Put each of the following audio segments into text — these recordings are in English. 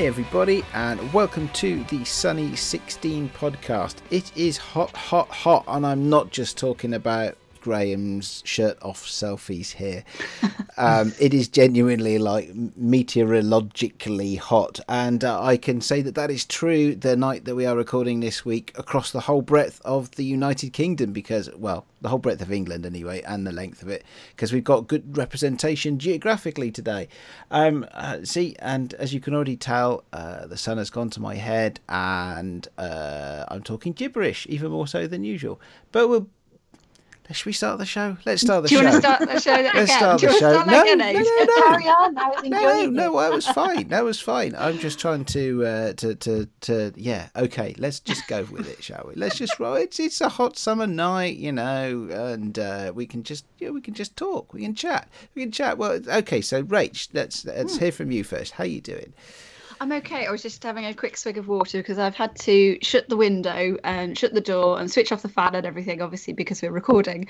Hi, everybody, and welcome to the Sunny 16 podcast. It is hot, hot, hot, and I'm not just talking about Graham's shirt off selfies here. Um, it is genuinely like meteorologically hot, and uh, I can say that that is true the night that we are recording this week across the whole breadth of the United Kingdom because, well, the whole breadth of England anyway, and the length of it, because we've got good representation geographically today. Um, uh, see, and as you can already tell, uh, the sun has gone to my head, and uh, I'm talking gibberish, even more so than usual. But we'll should we start the show? Let's start the Do you show. want to start the show again? Let's start Do the show. No, start no, no, Age? no. Carry on. I was No, enjoying no, it. that was fine. That was fine. I'm just trying to, uh, to, to, to, yeah. Okay, let's just go with it, shall we? Let's just roll. It's, it's a hot summer night, you know, and uh, we can just, yeah, we can just talk. We can chat. We can chat. Well, okay. So, Rach, let's let's hear from you first. How you doing? I'm okay. I was just having a quick swig of water because I've had to shut the window and shut the door and switch off the fan and everything, obviously because we're recording.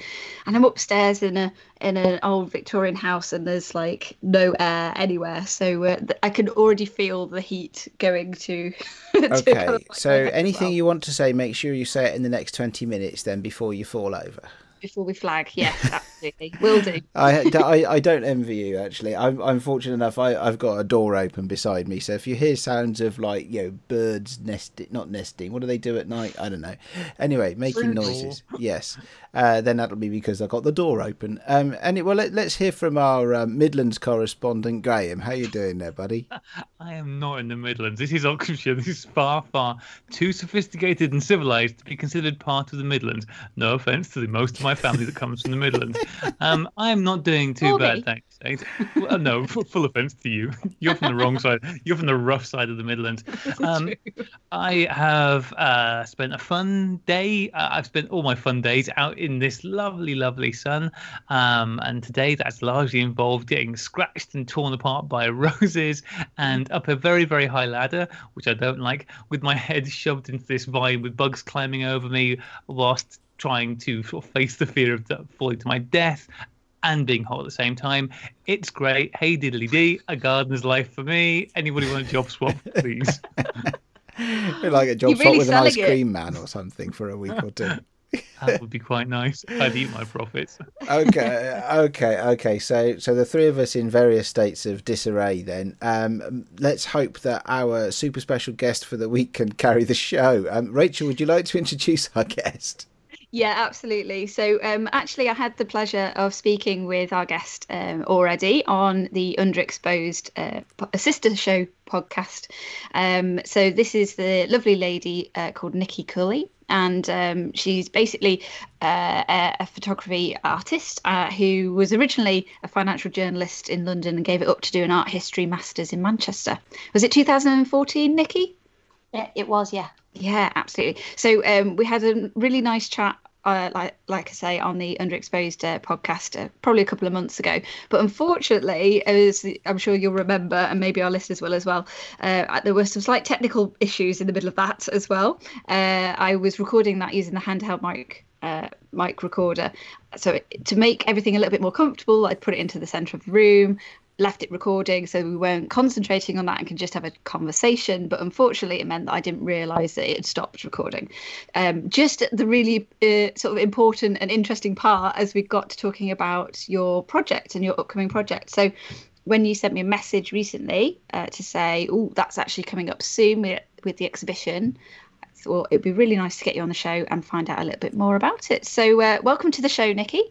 And I'm upstairs in a in an old Victorian house and there's like no air anywhere, so uh, th- I can already feel the heat going to. to kind Okay. of like So, my head as anything well. you want to say, make sure you say it in the next twenty minutes, then before you fall over. Before we flag, yes, absolutely, will do. I, I, I don't envy you actually. I'm, I'm fortunate enough. I, I've got a door open beside me, so if you hear sounds of like you know birds nesting, not nesting, what do they do at night? I don't know. Anyway, making Fruit. noises. Yes, uh, then that'll be because I've got the door open. Um, and well, let, let's hear from our um, Midlands correspondent Graham. How are you doing there, buddy? I am not in the Midlands. This is Oxfordshire. This is far, far too sophisticated and civilized to be considered part of the Midlands. No offense to the most of my family that comes from the Midlands. Um, I am not doing too bad, thanks. Well, no, full offense to you. You're from the wrong side. You're from the rough side of the Midlands. Um, I have uh, spent a fun day. Uh, I've spent all my fun days out in this lovely, lovely sun. Um, and today that's largely involved getting scratched and torn apart by roses and up a very, very high ladder, which I don't like, with my head shoved into this vine with bugs climbing over me whilst trying to sort of face the fear of falling to my death and being hot at the same time. It's great. Hey diddly dee, a gardener's life for me. Anybody want a job swap, please? You're like a job You're swap really with an ice selling it. cream man or something for a week or two. That would be quite nice. I'd eat my profits. okay, okay, okay. So, so the three of us in various states of disarray. Then, um, let's hope that our super special guest for the week can carry the show. Um, Rachel, would you like to introduce our guest? Yeah, absolutely. So, um, actually, I had the pleasure of speaking with our guest um, already on the Underexposed uh, sister show podcast. Um, so, this is the lovely lady uh, called Nikki Culley. And um, she's basically uh, a, a photography artist uh, who was originally a financial journalist in London and gave it up to do an art history master's in Manchester. Was it 2014, Nikki? Yeah, it was, yeah. Yeah, absolutely. So um, we had a really nice chat, uh, like like I say, on the Underexposed uh, podcast uh, probably a couple of months ago. But unfortunately, as I'm sure you'll remember, and maybe our listeners will as well, uh, there were some slight technical issues in the middle of that as well. Uh, I was recording that using the handheld mic. Uh, mic recorder so to make everything a little bit more comfortable i'd put it into the center of the room left it recording so we weren't concentrating on that and could just have a conversation but unfortunately it meant that i didn't realize that it had stopped recording. Um, just the really uh, sort of important and interesting part as we got to talking about your project and your upcoming project. So when you sent me a message recently uh, to say oh that's actually coming up soon with, with the exhibition I thought it'd be really nice to get you on the show and find out a little bit more about it. So uh, welcome to the show nikki.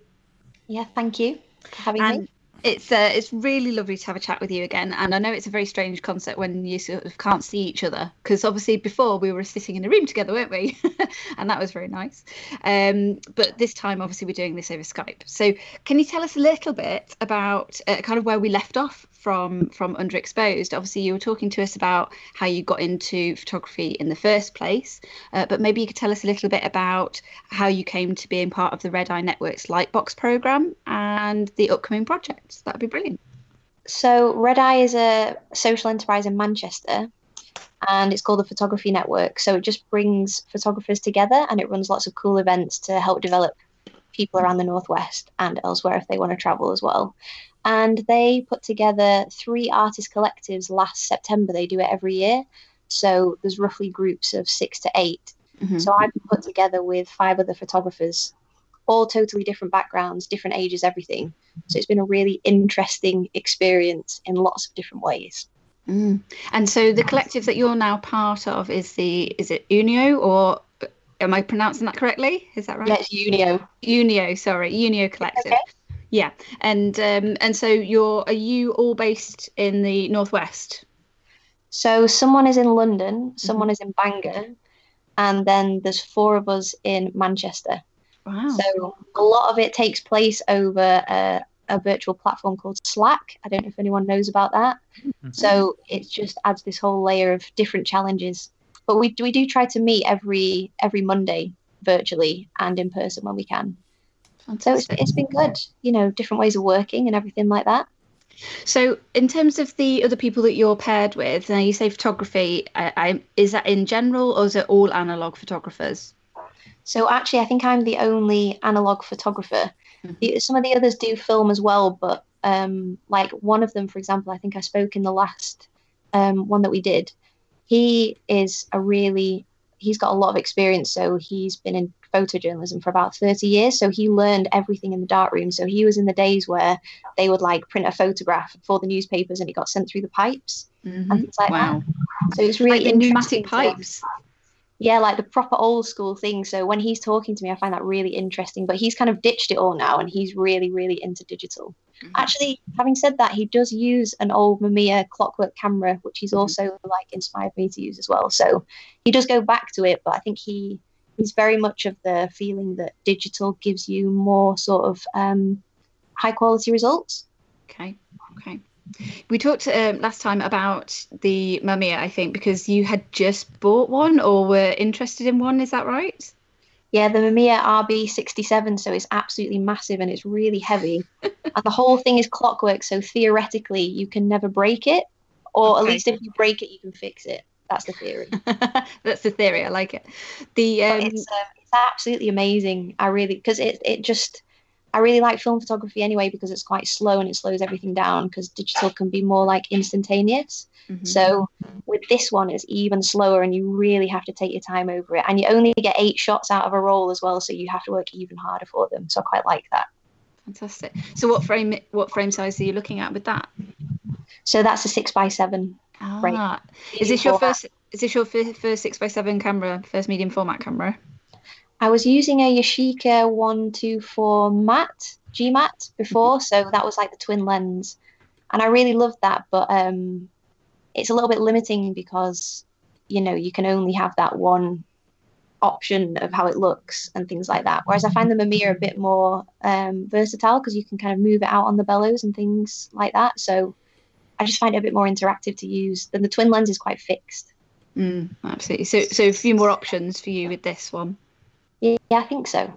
Yeah, thank you for having and me. It's uh, it's really lovely to have a chat with you again. And I know it's a very strange concept when you sort of can't see each other because obviously before we were sitting in a room together, weren't we? and that was very nice. Um, but this time, obviously, we're doing this over Skype. So can you tell us a little bit about uh, kind of where we left off from from Underexposed? Obviously, you were talking to us about how you got into photography in the first place, uh, but maybe you could tell us a little bit about how you came to being part of the Red Eye Network's Lightbox program and the upcoming projects. That'd be brilliant. So, Red Eye is a social enterprise in Manchester and it's called the Photography Network. So, it just brings photographers together and it runs lots of cool events to help develop people around the Northwest and elsewhere if they want to travel as well. and they put together three artist collectives last September. They do it every year. So there's roughly groups of six to 8 Mhm. So I've been put together with five other photographers, all totally different backgrounds, different ages, everything. So it's been a really interesting experience in lots of different ways. Mm. And so the collective that you're now part of is the is it Unio or am I pronouncing that correctly? Is that right? Yeah, it's Unio. Unio, sorry, Unio Collective. Okay. Yeah, and um, and so you're are you all based in the northwest? So someone is in London, someone is in Bangor, and then there's four of us in Manchester. Wow. So a lot of it takes place over a, a virtual platform called Slack. I don't know if anyone knows about that. Mm-hmm. So it just adds this whole layer of different challenges. But we we do try to meet every every Monday virtually and in person when we can. And So it's, it's been good, you know, different ways of working and everything like that. So, in terms of the other people that you're paired with, now you say photography. I, I, is that in general, or is it all analog photographers? So actually, I think I'm the only analog photographer. Mhm. The- Some of the others do film as well, but um, like one of them, for example, I think I spoke in the last um, one that we did. He is a really he's got a lot of experience, so he's been in photojournalism for about 30 years. So he learned everything in the darkroom. So he was in the days where they would like print a photograph for the newspapers and it got sent through the pipes and things like Wow, that. So it's really like the pneumatic pipes. Yeah, like the proper old school thing. So when he's talking to me, I find that really interesting. But he's kind of ditched it all now, and he's really, really into digital. Mhm. Actually, having said that, he does use an old Mamiya clockwork camera, which he's Mhm. also like inspired me to use as well. So he does go back to it, but I think he he's very much of the feeling that digital gives you more sort of um, high quality results. Okay, okay. We talked um, last time about the Mamiya, I think, because you had just bought one or were interested in one. Is that right? Yeah, the Mamiya RB67, so it's absolutely massive and it's really heavy. and the whole thing is clockwork, so theoretically you can never break it, or at least if you break it, you can fix it. That's the theory. That's the theory. I like it. The um, it's, um, it's absolutely amazing. I really, because it, it just, I really like film photography anyway because it's quite slow and it slows everything down because digital can be more like instantaneous. mhm. So with this one, it's even slower, and you really have to take your time over it. And you only get eight shots out of a roll as well, so you have to work even harder for them. So I quite like that. fantastic. So, what frame what frame size are you looking at with that? So that's a six by seven. Ah, Right. is this your format. first? Is this your fir- first six by seven camera? First medium format camera? I was using a Yashica one two four mat G mat before, so that was like the twin lens, and I really loved that. But um, it's a little bit limiting because you know you can only have that one option of how it looks and things like that. Whereas I find the Mamiya a bit more um, versatile because you can kind of move it out on the bellows and things like that. So I just find it a bit more interactive to use. Than the twin lens is quite fixed. Mm, absolutely. So, so a few more options for you with this one. Yeah, I think so.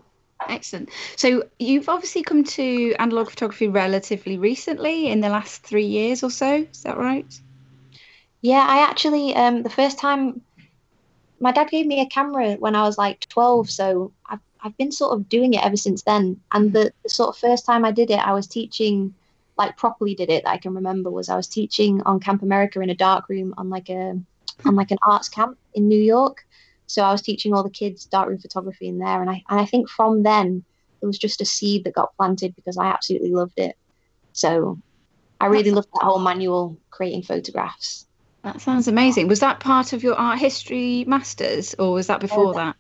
Excellent. So you've obviously come to analog photography relatively recently, in the last three years or so. Is that right? Yeah, I actually um the first time my dad gave me a camera when I was like 12, so I've I've been sort of doing it ever since then. And the, the sort of first time I did it, I was teaching like properly did it that I can remember was I was teaching on Camp America in a dark room on like a on like an arts camp in New York. So I was teaching all the kids darkroom photography in there and I and I think from then it was just a seed that got planted because I absolutely loved it. So I really loved that whole manual creating photographs. That sounds amazing. Was that part of your art history masters, or was that before that?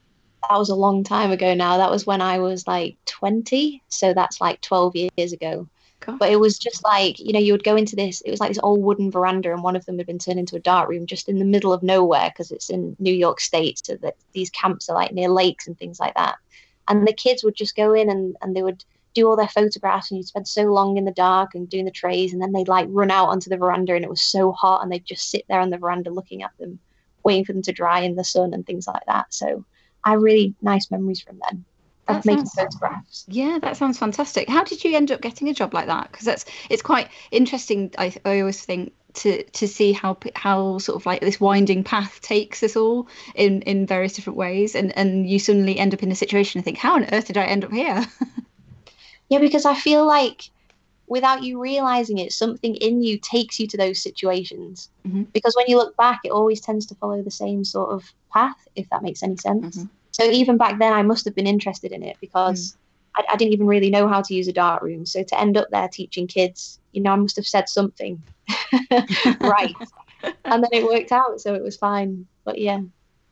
that was a long time ago now. That was when I was like 20. So that's like 12 years ago. But it was just like, you know, you would go into this, it was like this old wooden veranda, and one of them had been turned into a dark room just in the middle of nowhere because it's in New York State. So that these camps are like near lakes and things like that. And the kids would just go in and, and they would do all their photographs, and you'd spend so long in the dark and doing the trays. And then they'd like run out onto the veranda, and it was so hot, and they'd just sit there on the veranda looking at them, waiting for them to dry in the sun and things like that. So I really nice memories from then of That making sounds- photographs. Yeah, that sounds fantastic. How did you end up getting a job like that? Because that's it's quite interesting. I, I always think to to see how how sort of like this winding path takes us all in in various different ways, and and you suddenly end up in a situation and think, how on earth did I end up here? Yeah, because I feel like without you realizing it, something in you takes you to those situations. Mhm. Because when you look back, it always tends to follow the same sort of path, if that makes any sense. Mhm. So even back then, I must have been interested in it because I, I didn't even really know how to use a dark room. So to end up there teaching kids, you know, I must have said something right, and then it worked out, so it was fine. But yeah.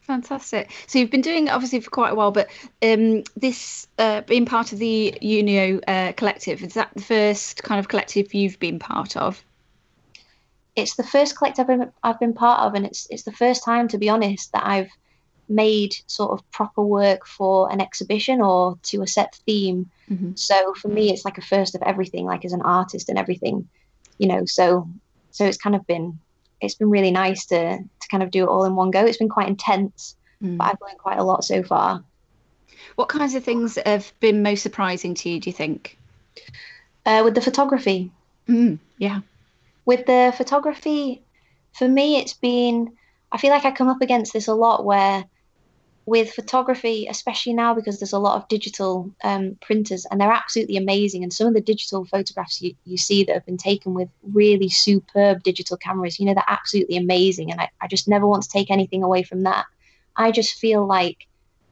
Fantastic. So you've been doing it obviously for quite a while, but um, this uh, being part of the Unio uh, collective is that the first kind of collective you've been part of? it's the first collective I've been, I've been part of, and it's it's the first time, to be honest, that I've made sort of proper work for an exhibition or to a set theme. Mhm. So for me, it's like a first of everything, like as an artist and everything, you know. So so it's kind of been it's been really nice to to kind of do it all in one go. It's been quite intense, Mm. but I've learned quite a lot so far. What kinds of things have been most surprising to you? Do you think? Uh, with the photography, Mm, yeah. with the photography, for me, it's been, I feel like I come up against this a lot where with photography, especially now because there's a lot of digital um, printers and they're absolutely amazing. And some of the digital photographs you, you see that have been taken with really superb digital cameras, you know, they're absolutely amazing. And I, I just never want to take anything away from that. I just feel like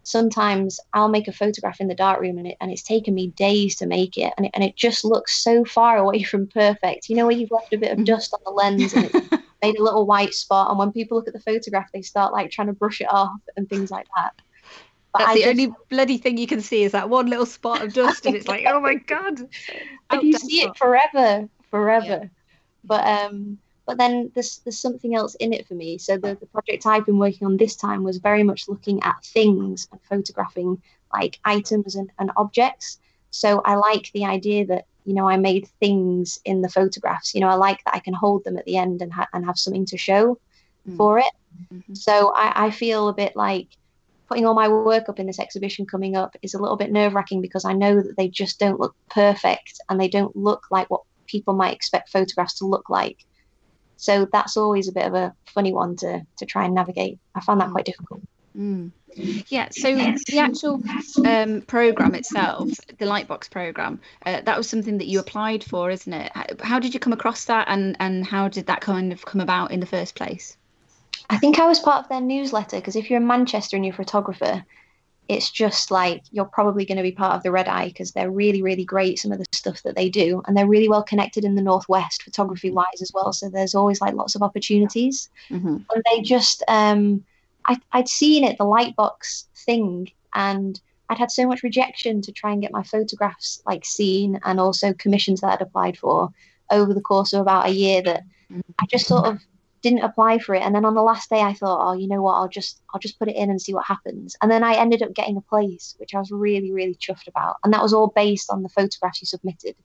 sometimes I'll make a photograph in the darkroom and, it, and it's taken me days to make it and, it. and it just looks so far away from perfect. You know, where you've left a bit of Mhm. dust on the lens and it's made a little white spot. And when people look at the photograph, they start like trying to brush it off and things like that. But That's I the just- only bloody thing you can see is that one little spot of dust, and it's like, oh my god. and you see spot. it forever, forever. But um, but then there's there's something else in it for me. So the the project I've been working on this time was very much looking at things and photographing like items and, and objects. So I like the idea that you know I made things in the photographs. You know I like that I can hold them at the end and ha- and have something to show Mm. for it. Mhm. So I, I feel a bit like putting all my work up in this exhibition coming up is a little bit nerve wracking because I know that they just don't look perfect and they don't look like what people might expect photographs to look like. So that's always a bit of a funny one to to try and navigate. I found that quite difficult. Mm. Yeah, so the actual um, program itself, the Lightbox program, uh, that was something that you applied for, isn't it? How, did you come across that, and and how did that kind of come about in the first place? I think I was part of their newsletter because if you're in Manchester and you're a photographer, it's just like you're probably going to be part of the Red Eye because they're really, really great. Some of the stuff that they do, and they're really well connected in the Northwest photography wise as well. So there's always like lots of opportunities. Mm-hmm. and they just um I'd seen it the lightbox thing and I'd had so much rejection to try and get my photographs like seen and also commissions that I'd applied for over the course of about a year that I just sort of didn't apply for it. And then on the last day I thought oh you know what? I'll just I'll just put it in and see what happens. And then I ended up getting a place which I was really really chuffed about. And that was all based on the photographs you submitted.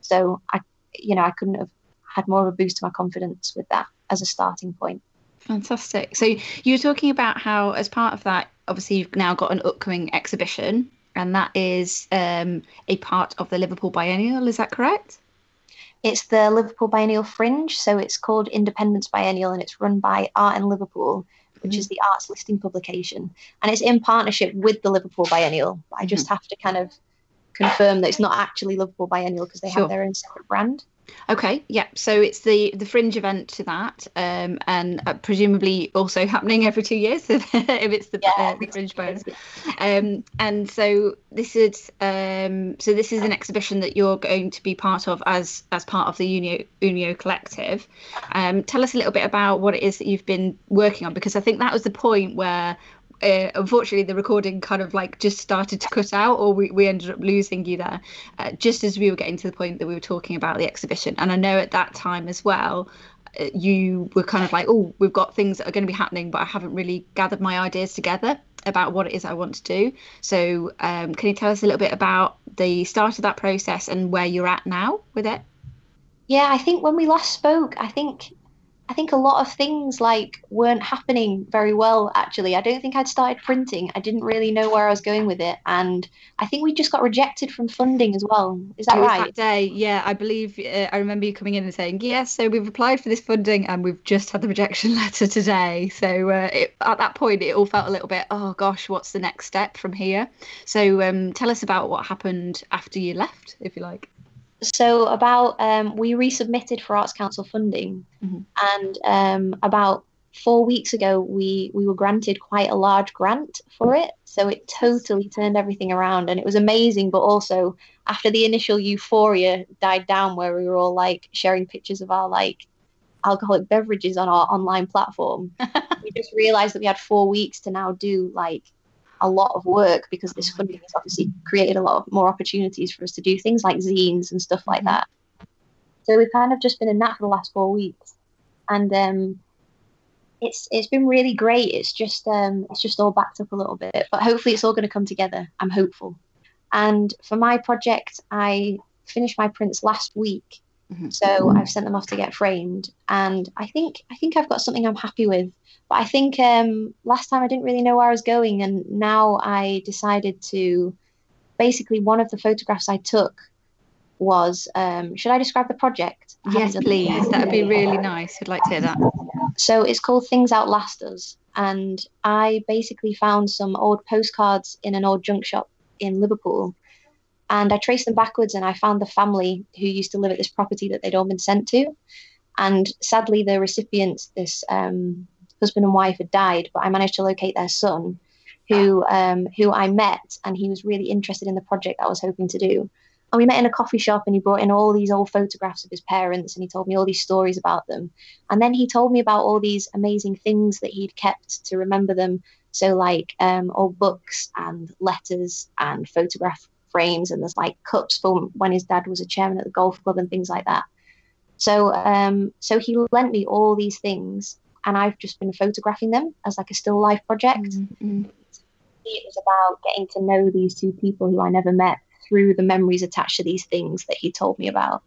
So I you know I couldn't have had more of a boost to my confidence with that as a starting point Fantastic. So you were talking about how, as part of that, obviously you've now got an upcoming exhibition, and that is um, a part of the Liverpool Biennial. Is that correct? It's the Liverpool Biennial Fringe, so it's called Independents Biennial, and it's run by Art in Liverpool, which is the arts listing publication, and it's in partnership with the Liverpool Biennial. I just have to kind of confirm that it's not actually Liverpool Biennial because they Sure. have their own separate brand. Okay, yeah. So it's the the fringe event to that, um, and uh, presumably also happening every two years if it's the, uh, the fringe bonus. Um, and so this is um, so this is an exhibition that you're going to be part of as as part of the Unio Unio Collective. Um, tell us a little bit about what it is that you've been working on, because I think that was the point where. Uh, unfortunately, the recording kind of like just started to cut out, or we, we ended up losing you there uh, just as we were getting to the point that we were talking about the exhibition. And I know at that time as well, uh, you were kind of like, oh, we've got things that are going to be happening, but I haven't really gathered my ideas together about what it is I want to do. So, um, can you tell us a little bit about the start of that process and where you're at now with it? Yeah, I think when we last spoke, I think I think a lot of things like weren't happening very well actually. I don't think I'd started printing. I didn't really know where I was going with it and I think we just got rejected from funding as well. Is that It right? That day, yeah, I believe uh, I remember you coming in and saying, "Yes, so we've applied for this funding and we've just had the rejection letter today." So uh, it, at that point, it all felt a little bit, "Oh gosh, what's the next step from here?" So um, tell us about what happened after you left, if you like. So about um, we resubmitted for Arts Council funding, Mhm. and um, about four weeks ago we we were granted quite a large grant for it. So it totally turned everything around, and it was amazing. But also after the initial euphoria died down, where we were all like sharing pictures of our like alcoholic beverages on our online platform, we just realized that we had four weeks to now do like a lot of work because this funding has obviously created a lot of more opportunities for us to do things like zines and stuff like that. So we've kind of just been in that for the last four weeks, and um, it's it's been really great. It's just um, it's just all backed up a little bit, but hopefully it's all going to come together. I'm hopeful. And for my project, I finished my prints last week, Mhm. so I've sent them off to get framed, and I think I think I've got something I'm happy with. But I think um, last time I didn't really know where I was going, and now I decided to. Basically, one of the photographs I took was. Um, should I describe the project? I Yes, please. That would be really nice. I'd like to hear that. So it's called Things Outlast Us. And I basically found some old postcards in an old junk shop in Liverpool. And I traced them backwards and I found the family who used to live at this property that they'd all been sent to. And sadly, the recipients, this um, husband and wife, had died, but I managed to locate their son, who um, who I met, and he was really interested in the project I was hoping to do. And we met in a coffee shop, and he brought in all these old photographs of his parents, and he told me all these stories about them. And then he told me about all these amazing things that he'd kept to remember them. So, like um, old books and letters and photograph frames, and there's like cups from when his dad was a chairman at the golf club and things like that. So, um, so he lent me all these things, and I've just been photographing them as like a still life project. Mm-hmm. It was about getting to know these two people who I never met through the memories attached to these things that he told me about.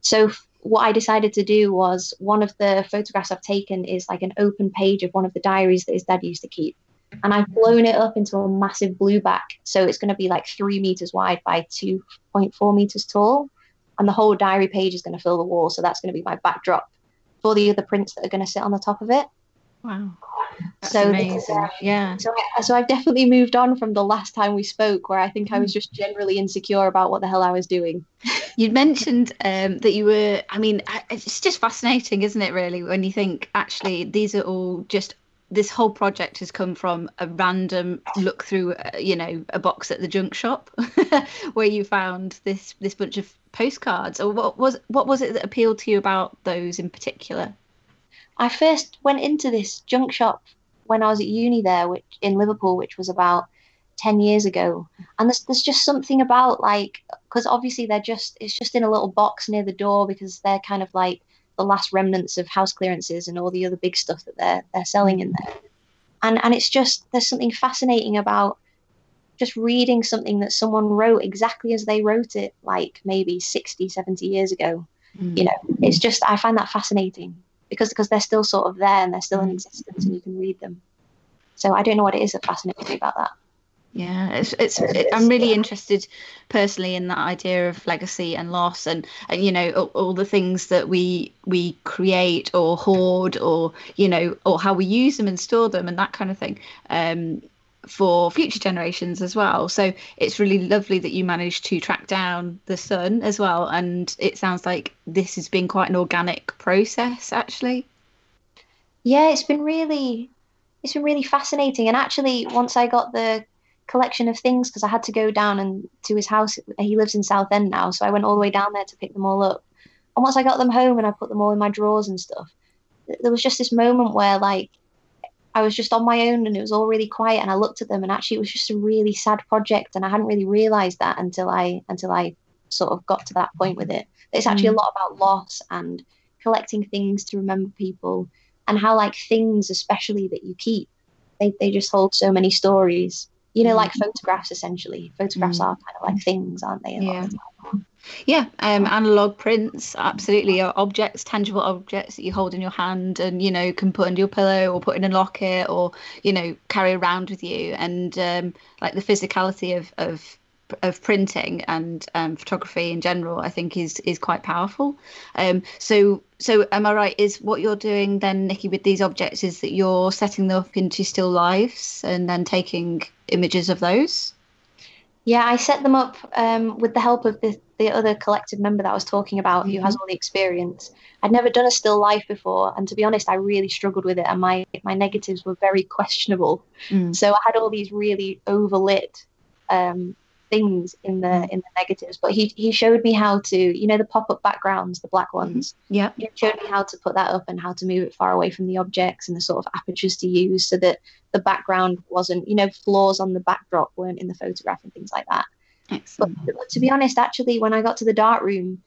So what I decided to do was one of the photographs I've taken is like an open page of one of the diaries that his dad used to keep. And I've blown it up into a massive blue back. So it's going to be like three meters wide by 2.4 meters tall. And the whole diary page is going to fill the wall. So that's going to be my backdrop for the other prints that are going to sit on the top of it. Wow. That's So is, amazing. uh, yeah. So, I, so I've definitely moved on from the last time we spoke, where I think I was just generally insecure about what the hell I was doing. You'd mentioned um, that you were, I mean, it's just fascinating, isn't it, really, when you think actually these are all just, this whole project has come from a random look through, uh, you know, a box at the junk shop where you found this this bunch of postcards. Or what was what was it that appealed to you about those in particular? I first went into this junk shop when I was at uni there, which in Liverpool, which was about ten years ago. And there's there's just something about like because obviously they're just it's just in a little box near the door because they're kind of like the last remnants of house clearances and all the other big stuff that they're they're selling in there. And and it's just there's something fascinating about just reading something that someone wrote exactly as they wrote it like maybe 60 70 years ago Mm. you know it's just i find that fascinating because because they're still sort of there and they're still in Mm. existence and you can read them so i don't know what it is that fascinates me about that Yeah, it's it's. It, I'm really interested personally in that idea of legacy and loss, and and you know all, all the things that we we create or hoard, or you know, or how we use them and store them, and that kind of thing, um, for future generations as well. So it's really lovely that you managed to track down the son as well, and it sounds like this has been quite an organic process, actually. yeah it's been really it's been really fascinating and actually once i got the collection of things because i had to go down and to his house. He lives in southend now so i went all the way down there to pick them all up. And once i got them home and i put them all in my drawers and stuff there was just this moment where like i was just on my own and it was all really quiet and i looked at them and actually it was just a really sad project and i hadn't really realized that until i until i sort of got to that point with it. It's actually mm. a lot about loss and collecting things to remember people and how like things especially that you keep they, they just hold so many stories you know like photographs essentially photographs Mm. are kind of like things aren't they a lot of the time? Yeah, um, analog prints, absolutely, are objects, tangible objects that you hold in your hand, and you know can put under your pillow or put in a locket, or you know carry around with you, and um, like the physicality of of of printing and um, photography in general, I think is is quite powerful. Um, so so am I right? Is what you're doing then, Nikki, with these objects, is that you're setting them up into still lives and then taking images of those? Yeah, I set them up um, with the help of the, the other collective member that I was talking about who has all the experience. I'd never done a still life before, and to be honest, I really struggled with it, and my, my negatives were very questionable. Mm. So I had all these really overlit um, things in the in the negatives, but he he showed me how to, you know, the pop up backgrounds, the black mm-hmm. ones. Yeah. He showed me how to put that up and how to move it far away from the objects and the sort of apertures to use so that the background wasn't, you know, flaws on the backdrop weren't in the photograph and things like that. But, Excellent. but to be honest, actually, when I got to the dark room,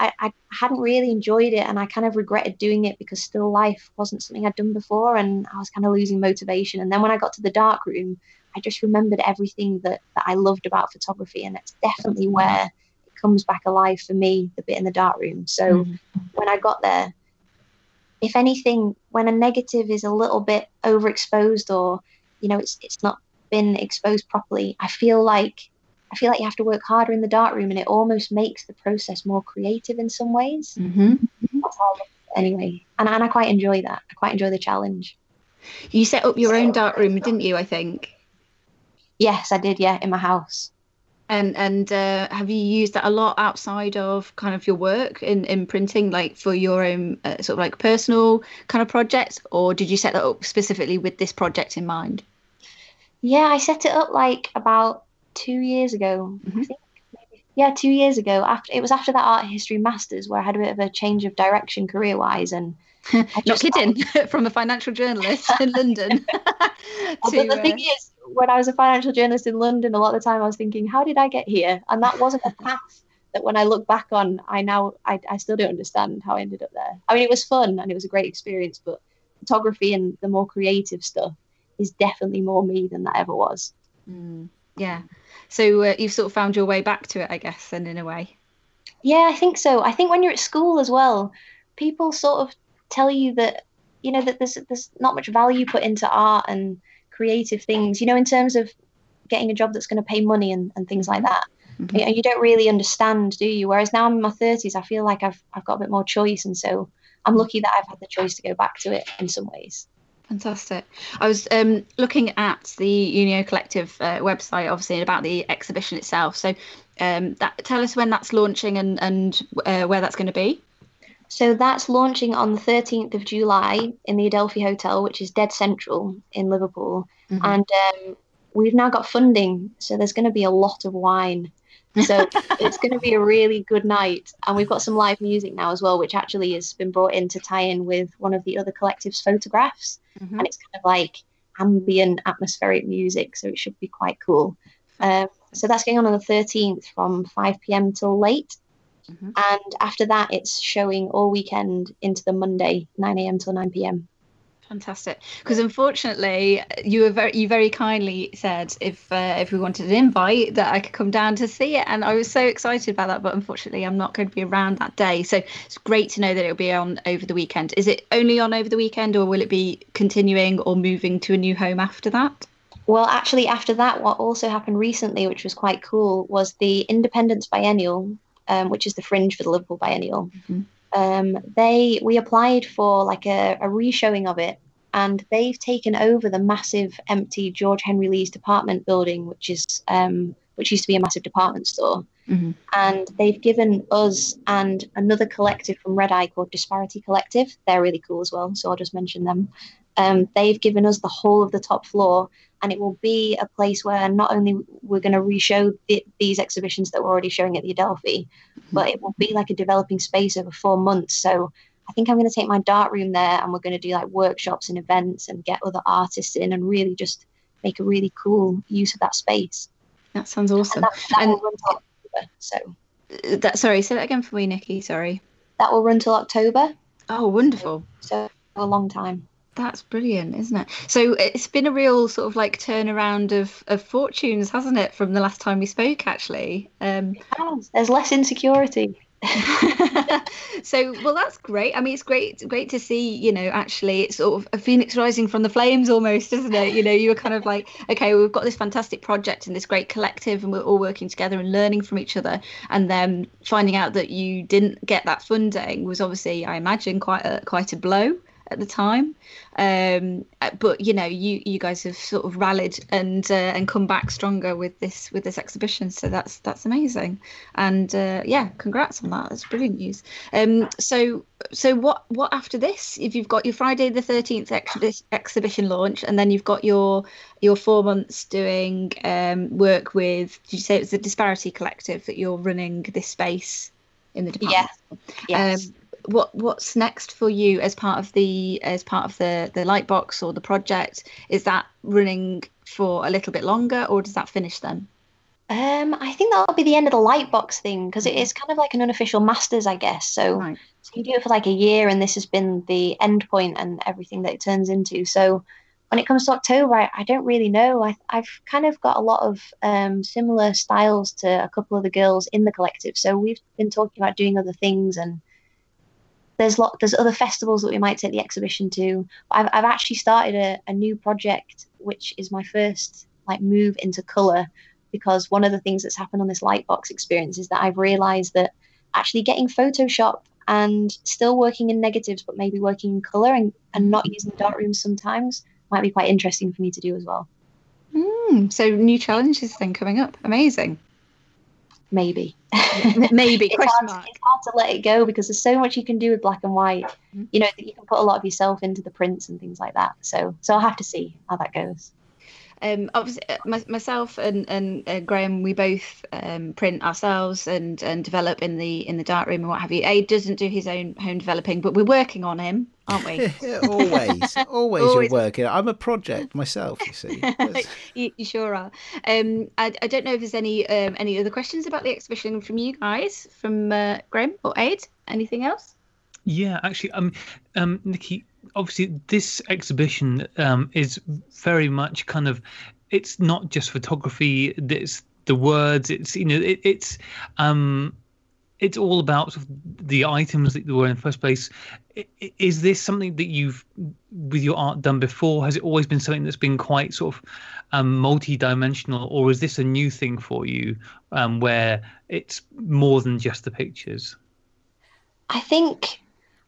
I, I hadn't really enjoyed it and I kind of regretted doing it because still life wasn't something I'd done before and I was kind of losing motivation. And then when I got to the dark room, I just remembered everything that, that I loved about photography and it's definitely where it comes back alive for me, the bit in the dark room. So Mhm. when I got there, if anything, when a negative is a little bit overexposed or, you know, it's it's not been exposed properly, I feel like I feel like you have to work harder in the dark room and it almost makes the process more creative in some ways. Mhm. That's how I look at it anyway. And, and I quite enjoy that. I quite enjoy the challenge. You set up your own dark room, didn't you? I think. Yes, I did, yeah, in my house. And and uh, have you used that a lot outside of kind of your work in, in printing, like for your own uh, sort of like personal kind of projects, or did you set that up specifically with this project in mind? Yeah, I set it up like about two years ago. I Mhm. think. Yeah, two years ago. After it was after that art history masters where I had a bit of a change of direction career wise and Not kidding, from a financial journalist in London. But to, the thing uh, is, when I was a financial journalist in London, a lot of the time I was thinking, how did I get here? And that wasn't a path that when I look back on, I now, I, I still don't understand how I ended up there. I mean, it was fun and it was a great experience, but photography and the more creative stuff is definitely more me than that ever was. mm, yeah. So uh, you've sort of found your way back to it, I guess, and in a way. Yeah, I think so. I think when you're at school as well, people sort of tell you that you know that there's there's not much value put into art and creative things. You know, in terms of getting a job that's going to pay money and, and things like that. Mhm. You, know, you don't really understand, do you? Whereas now I'm in my thirties, I feel like I've I've got a bit more choice, and so I'm lucky that I've had the choice to go back to it in some ways. Fantastic. I was um, looking at the Unio Collective uh, website, obviously, about the exhibition itself. So, um, that, tell us when that's launching and and uh, where that's going to be. So that's launching on the 13th of July in the Adelphi Hotel, which is dead central in Liverpool. Mhm. And um, we've now got funding, so there's going to be a lot of wine. So it's going to be a really good night. And we've got some live music now as well, which actually has been brought in to tie in with one of the other collectives' photographs. Mhm. And it's kind of like ambient atmospheric music, so it should be quite cool. Um, so that's going on on the 13th from 5 p.m. till late. Mhm. And after that, it's showing all weekend into the Monday, 9 a.m. till 9 p.m. Fantastic. Because unfortunately, you were very you very kindly said if uh, if we wanted an invite that I could come down to see it, and I was so excited about that. But unfortunately, I'm not going to be around that day. So it's great to know that it'll be on over the weekend. Is it only on over the weekend, or will it be continuing or moving to a new home after that? Well, actually, after that, what also happened recently, which was quite cool, was the Independents Biennial, um, which is the fringe for the Liverpool Biennial. Mhm. Um, they we applied for like a, a reshowing of it, and they've taken over the massive empty George Henry Lee's department building, which is um, which used to be a massive department store. Mhm. And they've given us and another collective from Red Eye called Disparity Collective. They're really cool as well, so I'll just mention them. Um, they've given us the whole of the top floor, and it will be a place where not only we're going to reshow the, these exhibitions that we're already showing at the Adelphi, but it will be like a developing space over four months. So I think I'm going to take my dark room there, and we're going to do like workshops and events and get other artists in, and really just make a really cool use of that space. That sounds awesome. And that, that And- will run till October. So Uh, That sorry, say that again for me, Nikki. Sorry. that will run till October. Oh, wonderful. So a long time. That's brilliant, isn't it? So it's been a real sort of like turnaround of, of fortunes, hasn't it, from the last time we spoke, actually? Um, There's less insecurity. so, well, that's great. I mean, it's great, great to see. You know, actually, it's sort of a phoenix rising from the flames, almost, isn't it? You know, you were kind of like, okay, we've got this fantastic project and this great collective, and we're all working together and learning from each other. And then finding out that you didn't get that funding was obviously, I imagine, quite a quite a blow. At the time. Um, uh, but you know, you you guys have sort of rallied and uh, and come back stronger with this with this exhibition. So that's that's amazing. And uh, yeah, congrats on that. That's brilliant news. Um, so so what what after this? If you've got your Friday the thirteenth ex- exhibition launch, and then you've got your your four months doing um, work with. Did you say it was the Disparity Collective that you're running this space in the department? Yes. yes. Um, what what's next for you as part of the as part of the the lightbox or the project is that running for a little bit longer or does that finish then um i think that'll be the end of the lightbox thing because it is kind of like an unofficial masters i guess so, right. so you do it for like a year and this has been the end point and everything that it turns into so when it comes to October, I, I don't really know. I, have kind of got a lot of um, similar styles to a couple of the girls in the collective. So we've been talking about doing other things and there's lot there's other festivals that we might take the exhibition to. I've I've actually started a, a new project which is my first like move into colour because one of the things that's happened on this lightbox experience is that I've realised that actually getting Photoshop and still working in negatives but maybe working in colour and, and not using darkrooms sometimes might be quite interesting for me to do as well. Mm, so new challenges then coming up. Amazing maybe. maybe it's, hard, it's, hard, to let it go because there's so much you can do with black and white. Mm-hmm. You know that you can put a lot of yourself into the prints and things like that. So so I'll have to see how that goes um, obviously uh, my, myself and and uh, Graham, we both um, print ourselves and and develop in the in the dark room and what have you. Ade doesn't do his own home developing, but we're working on him, aren't we? always, always, always, you're working. I'm a project myself, you see. you, you, sure are. Um, I, I don't know if there's any um, any other questions about the exhibition from you guys, from uh, Graham or Ade. Anything else? Yeah, actually, um, um, Nikki, obviously this exhibition um, is very much kind of it's not just photography it's the words it's you know it, it's um it's all about sort of the items that were in the first place. Is this something that you've with your art done before? Has it always been something that's been quite sort of um, multi-dimensional or is this a new thing for you um, where it's more than just the pictures? I think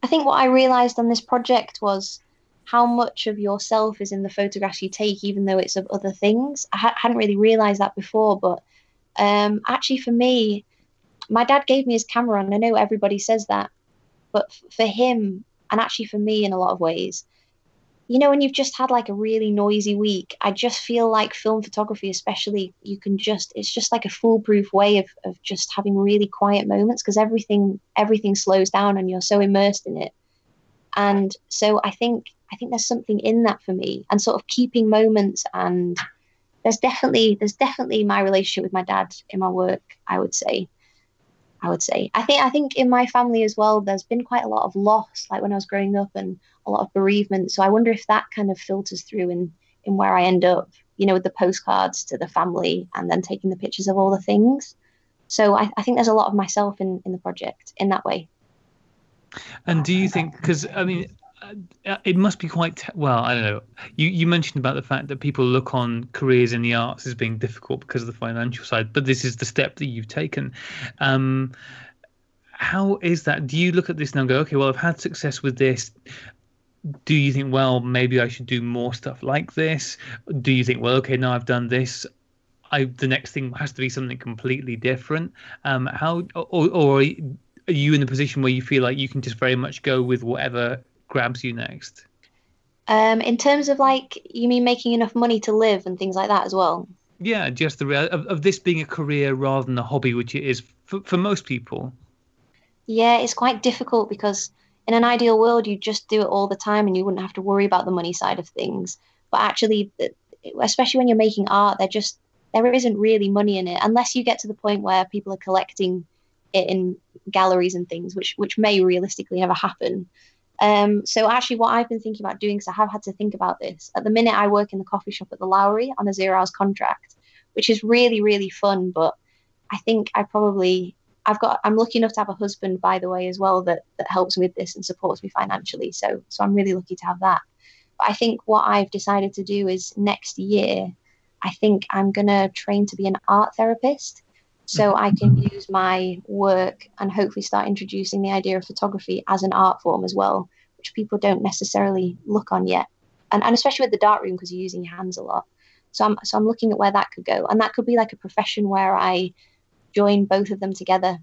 I think what I realized on this project was how much of yourself is in the photographs you take, even though it's of other things. I ha- hadn't really realized that before, but um, actually, for me, my dad gave me his camera, and I know everybody says that, but f- for him, and actually for me in a lot of ways, you know, when you've just had like a really noisy week, I just feel like film photography, especially, you can just, it's just like a foolproof way of, of just having really quiet moments because everything, everything slows down and you're so immersed in it. And so I think, I think there's something in that for me and sort of keeping moments and there's definitely, there's definitely my relationship with my dad in my work, I would say. I would say. I think I think in my family as well, there's been quite a lot of loss, like when I was growing up, and a lot of bereavement. So I wonder if that kind of filters through in in where I end up, you know, with the postcards to the family, and then taking the pictures of all the things. So I, I think there's a lot of myself in in the project in that way. And do you think? Because I mean, uh, it must be quite well i don't know. You you mentioned about the fact that people look on careers in the arts as being difficult because of the financial side but this is the step that you've taken. Um, how is that? Do you look at this now and go okay well i've had success with this. Do you think well maybe i should do more stuff like this? Do you think well okay now i've done this I, the next thing has to be something completely different? Um, how or, or are you in the position where you feel like you can just very much go with whatever grabs you next? Um, in terms of like, you mean making enough money to live and things like that as well? Yeah, just the real of, of this being a career rather than a hobby, which it is for, for most people. Yeah, it's quite difficult because in an ideal world, you just do it all the time and you wouldn't have to worry about the money side of things. But actually, especially when you're making art, there just there isn't really money in it unless you get to the point where people are collecting it in galleries and things, which which may realistically never happen. Um, so actually, what I've been thinking about doing, because I have had to think about this. At the minute, I work in the coffee shop at the Lowry on a zero hours contract, which is really really fun. But I think I probably I've got I'm lucky enough to have a husband, by the way, as well that that helps with this and supports me financially. So so I'm really lucky to have that. But I think what I've decided to do is next year, I think I'm gonna train to be an art therapist so I can mm-hmm. use my work and hopefully start introducing the idea of photography as an art form as well, which people don't necessarily look on yet, and and especially with the dark room because you're using your hands a lot. So I'm so I'm looking at where that could go, and that could be like a profession where I join both of them together.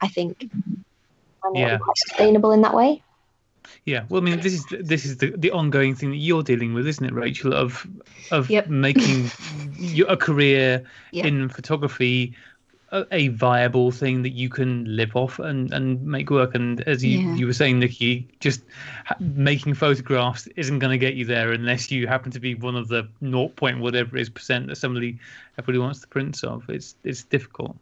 I think, and Yeah. quite sustainable in that way. Yeah, well, I mean, this is this is the, the ongoing thing that you're dealing with, isn't it, Rachel? Of of Yep. making your, a career Yeah. in photography a, viable thing that you can live off and, and make work. And as you, Yeah. you were saying, Nikki, just ha- making photographs isn't going to get you there unless you happen to be one of the 0. point whatever it is percent that somebody everybody wants the prints of. It's it's difficult.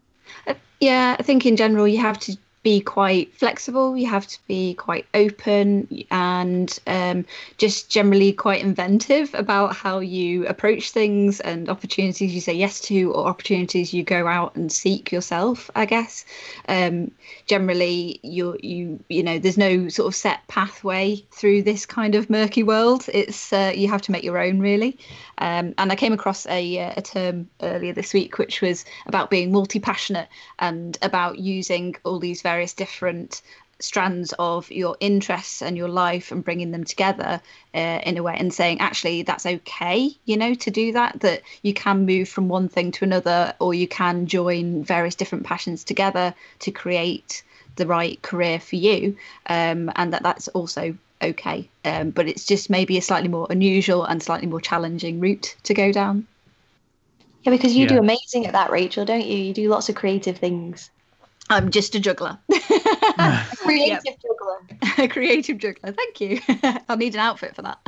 Uh, yeah, I think in general you have to be quite flexible. You have to be quite open and um, just generally quite inventive about how you approach things and opportunities you say yes to or opportunities you go out and seek yourself. I guess um, generally you you you know there's no sort of set pathway through this kind of murky world. It's uh, you have to make your own really. Um, and I came across a, uh, a term earlier this week, which was about being multi passionate and about using all these various different strands of your interests and your life and bringing them together uh, in a way and saying actually that's okay you know to do that that you can move from one thing to another or you can join various different passions together to create the right career for you um, and that that's also okay um, but it's just maybe a slightly more unusual and slightly more challenging route to go down Yeah, because you do amazing at that, Rachel, don't you? You do lots of creative things. I'm just a juggler a Creative juggler. a creative juggler thank you i'll need an outfit for that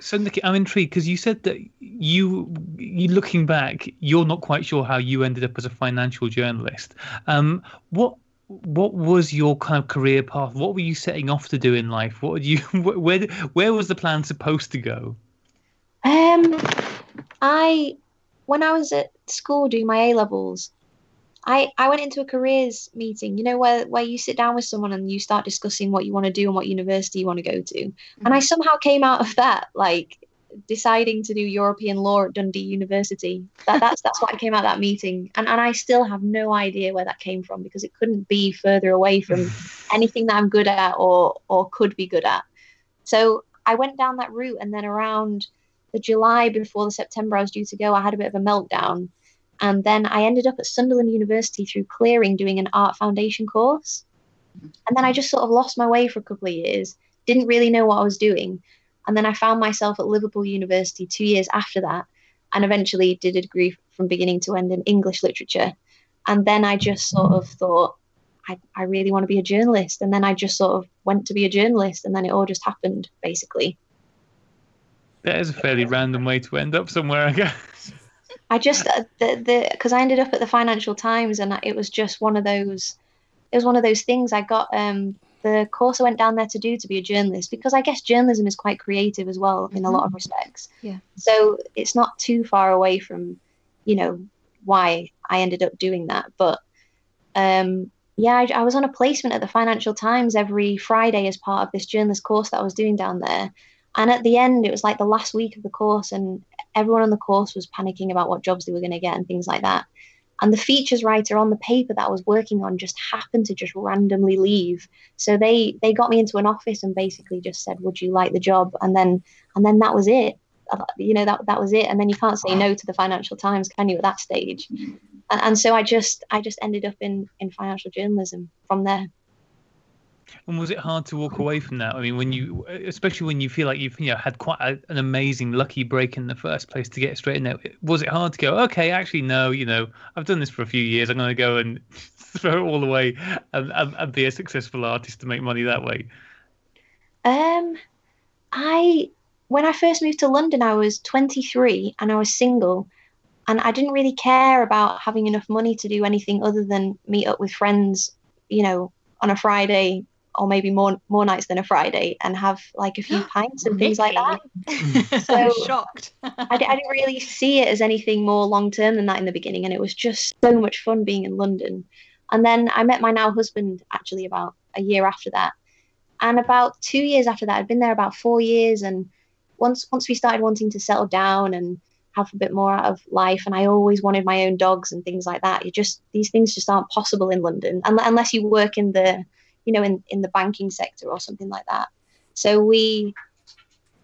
So, Nikki, I'm intrigued because you said that you, you looking back, you're not quite sure how you ended up as a financial journalist. Um, what what was your kind of career path? What were you setting off to do in life? What would you where where was the plan supposed to go? Um, I when I was at school doing my A levels, I I went into a careers meeting. You know where where you sit down with someone and you start discussing what you want to do and what university you want to go to. And I mm-hmm. somehow came out of that like deciding to do European law at Dundee University. That that's that's what I came out of that meeting. And and I still have no idea where that came from because it couldn't be further away from anything that I'm good at or or could be good at. So I went down that route and then around the July before the September I was due to go, I had a bit of a meltdown. And then I ended up at Sunderland University through clearing doing an art foundation course. And then I just sort of lost my way for a couple of years, didn't really know what I was doing. And then I found myself at Liverpool University two years after that, and eventually did a degree from beginning to end in English literature. And then I just sort of thought, I, I really want to be a journalist. And then I just sort of went to be a journalist, and then it all just happened, basically. That is a fairly random way to end up somewhere, I guess. I just uh, the the because I ended up at the Financial Times and it was just one of those it was one of those things I got um the course I went down there to do to be a journalist because I guess journalism is quite creative as well in a lot of respects. Yeah. So it's not too far away from you know why I ended up doing that, but um yeah, I, I was on a placement at the Financial Times every Friday as part of this journalist course that I was doing down there. And at the end, it was like the last week of the course, and everyone on the course was panicking about what jobs they were going to get and things like that. And the features writer on the paper that I was working on just happened to just randomly leave. So they they got me into an office and basically just said, "Would you like the job?" And then and then that was it. You know that that was it. And then you can't say no to the Financial Times, can you? At that stage. Mm-hmm. And, and so I just I just ended up in in financial journalism from there. And was it hard to walk away from that? I mean, when you, especially when you feel like you've you know had quite a, an amazing lucky break in the first place to get straight in there, was it hard to go? Okay, actually, no. You know, I've done this for a few years. I'm going to go and throw it all away and, and, and be a successful artist to make money that way. Um, I when I first moved to London, I was 23 and I was single, and I didn't really care about having enough money to do anything other than meet up with friends, you know, on a Friday or maybe more more nights than a Friday and have like a few pints and things like that. so So- shocked. I, didn't really see it as anything more long term than that in the beginning, and it was just so much fun being in London. And then I met my now husband actually about a year after that, and about two years after that, I'd been there about four years. And once once we started wanting to settle down and have a bit more out of life, and I always wanted my own dogs and things like that. You just these things just aren't possible in London unless you work in the you know, in, in the banking sector or something like that. So we,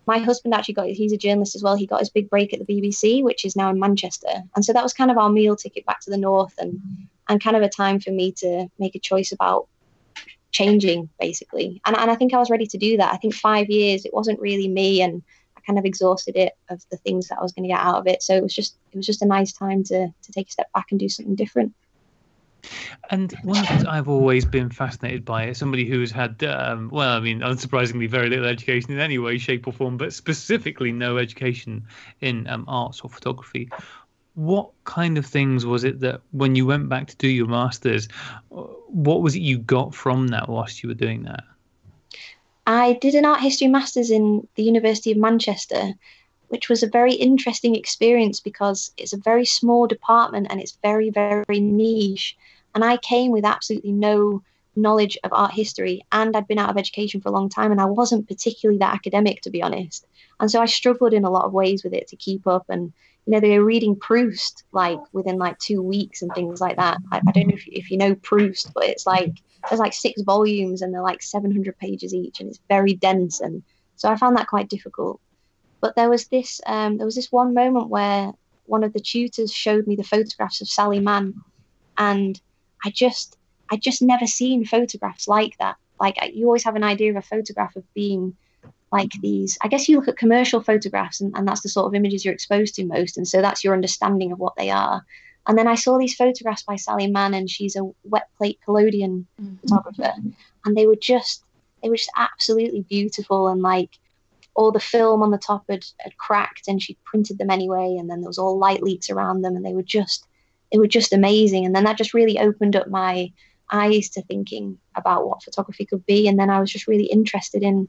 my husband actually got, he's a journalist as well. He got his big break at the BBC, which is now in Manchester. And so that was kind of our meal ticket back to the North and, and kind of a time for me to make a choice about changing basically. And, and I think I was ready to do that. I think five years, it wasn't really me. And I kind of exhausted it of the things that I was going to get out of it. So it was just, it was just a nice time to, to take a step back and do something different. And one things I've always been fascinated by is somebody who's had, um, well, I mean, unsurprisingly, very little education in any way, shape, or form, but specifically no education in um, arts or photography. What kind of things was it that when you went back to do your masters, what was it you got from that whilst you were doing that? I did an art history masters in the University of Manchester, which was a very interesting experience because it's a very small department and it's very, very niche. And I came with absolutely no knowledge of art history and I'd been out of education for a long time and I wasn't particularly that academic to be honest. And so I struggled in a lot of ways with it to keep up and you know they were reading Proust like within like two weeks and things like that. I, I don't know if, if you know Proust, but it's like there's like six volumes and they're like 700 pages each and it's very dense and so I found that quite difficult. But there was this um, there was this one moment where one of the tutors showed me the photographs of Sally Mann and I just I just never seen photographs like that. Like you always have an idea of a photograph of being like these. I guess you look at commercial photographs and, and that's the sort of images you're exposed to most, and so that's your understanding of what they are. And then I saw these photographs by Sally Mann, and she's a wet plate collodion mm-hmm. photographer, and they were just they were just absolutely beautiful and like all the film on the top had, had cracked and she printed them anyway and then there was all light leaks around them and they were just they were just amazing. And then that just really opened up my eyes to thinking about what photography could be. And then I was just really interested in,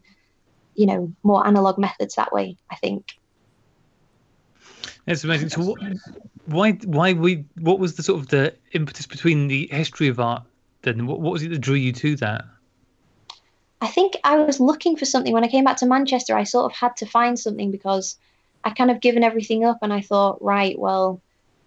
you know, more analog methods that way, I think. That's amazing. So, what, why, why we, what was the sort of the impetus between the history of art? Then, what, what was it that drew you to that? I think I was looking for something when I came back to Manchester. I sort of had to find something because I kind of given everything up, and I thought, right, well,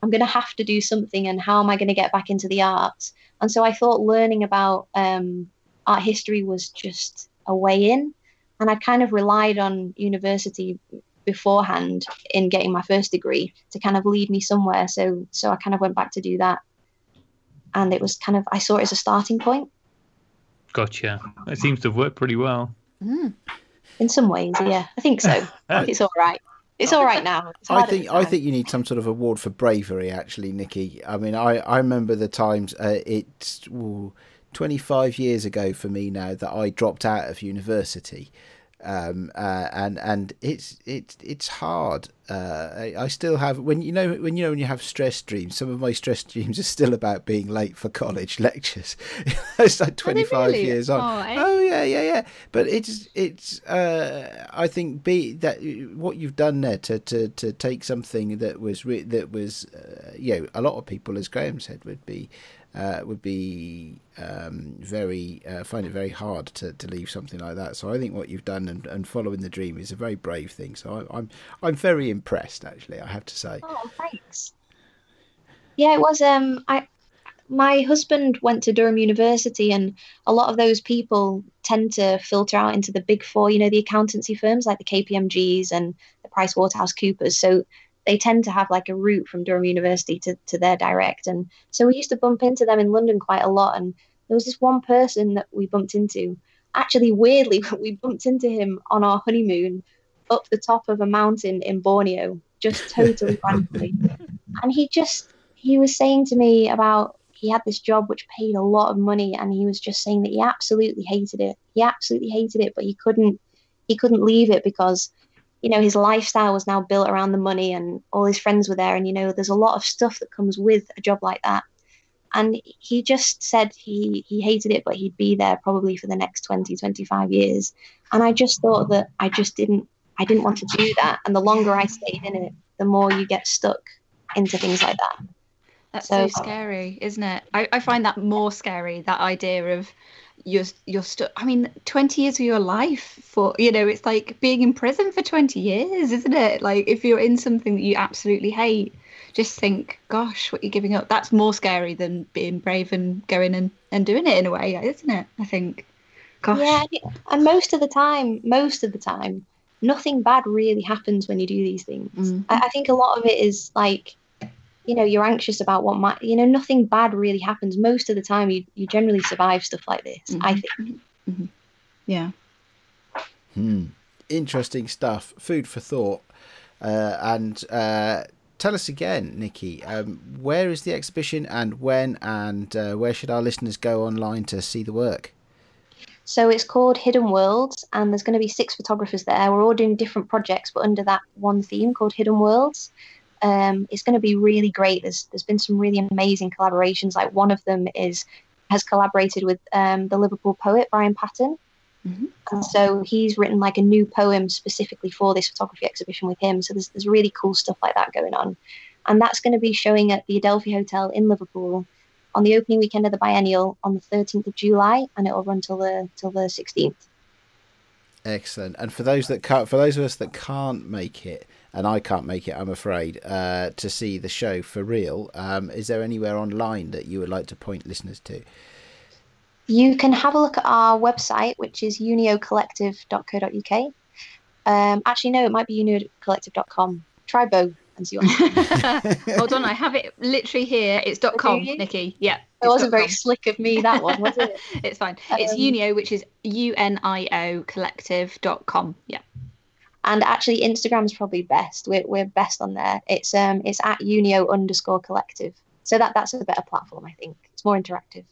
I'm going to have to do something, and how am I going to get back into the arts? And so I thought learning about um, art history was just a way in, and I kind of relied on university beforehand in getting my first degree to kind of lead me somewhere. So so I kind of went back to do that, and it was kind of I saw it as a starting point. Gotcha. It seems to have worked pretty well. Mm. In some ways, yeah, I think so. it's all right. It's all right now. I think I think you need some sort of award for bravery, actually, Nikki. I mean, I, I remember the times uh, it's ooh, 25 years ago for me now that I dropped out of university um, uh, and and it's it's it's hard. Uh, I, I, still have when you know when you know when you have stress dreams. Some of my stress dreams are still about being late for college lectures. it's like twenty five really? years on. Oh, eh? oh, yeah, yeah, yeah. But it's it's. Uh, I think be that what you've done there to to, to take something that was re- that was uh, you know a lot of people, as Graham said, would be uh, would be um, very uh, find it very hard to, to leave something like that. So I think what you've done and, and following the dream is a very brave thing. So I, I'm, I'm very impressed, actually. I have to say. Oh, thanks. Yeah, it was. Um, I my husband went to Durham University, and a lot of those people tend to filter out into the big four. You know, the accountancy firms like the KPMG's and the Price Waterhouse Coopers. So they tend to have like a route from Durham University to, to their direct. And so we used to bump into them in London quite a lot. And there was this one person that we bumped into. Actually, weirdly, we bumped into him on our honeymoon up the top of a mountain in Borneo, just totally randomly. And he just, he was saying to me about he had this job which paid a lot of money and he was just saying that he absolutely hated it he absolutely hated it but he couldn't he couldn't leave it because you know his lifestyle was now built around the money and all his friends were there. And you know there's a lot of stuff that comes with a job like that. And he just said he he hated it but he'd be there probably for the next 20 25 years. And i just thought that i just didn't i didn't want to do that. And the longer i stayed in it the more you get stuck into things like that. That's so, so scary isn't it? I, I find that more scary that idea of you're you're still i mean 20 years of your life for you know it's like being in prison for 20 years isn't it like if you're in something that you absolutely hate just think gosh what you're giving up that's more scary than being brave and going and, and doing it in a way isn't it i think Gosh. Yeah, and most of the time, most of the time, nothing bad really happens when you do these things. Mm. I, I think a lot of it is like, you know, you're anxious about what might, you know, nothing bad really happens. Most of the time, you, you generally survive stuff like this, I Mhm. think. Yeah. Hmm. Interesting stuff. Food for thought. Uh, and uh, tell us again, Nikki, um, where is the exhibition and when, and uh, where should our listeners go online to see the work? So it's called Hidden Worlds, and there's going to be six photographers there. We're all doing different projects, but under that one theme called Hidden Worlds. Um, it's going to be really great. There's there's been some really amazing collaborations. Like one of them is has collaborated with um, the Liverpool poet Brian Patten, Mhm. and so he's written like a new poem specifically for this photography exhibition with him. So there's there's really cool stuff like that going on, and that's going to be showing at the Adelphi Hotel in Liverpool on the opening weekend of the biennial on the 13th of July, and it'll run till the till the 16th. Excellent. And for those that can't, for those of us that can't make it, and I can't make it, I'm afraid, uh, to see the show for real, um, is there anywhere online that you would like to point listeners to? You can have a look at our website, which is uniocollective.co.uk. Um, actually, no, it might be uniocollective.com. Try both and see what happens. Hold on, I have it literally here. It's dot Oh, .com. Nikki. Yeah. It it's wasn't very com. slick of me, that one, was it? it's fine. It's Um, Unio, which is U N I O collective.com. Yeah. And actually, Instagram's probably best. We're, we're best on there. It's um it's at unio underscore collective. So that that's a better platform, I think. It's more interactive.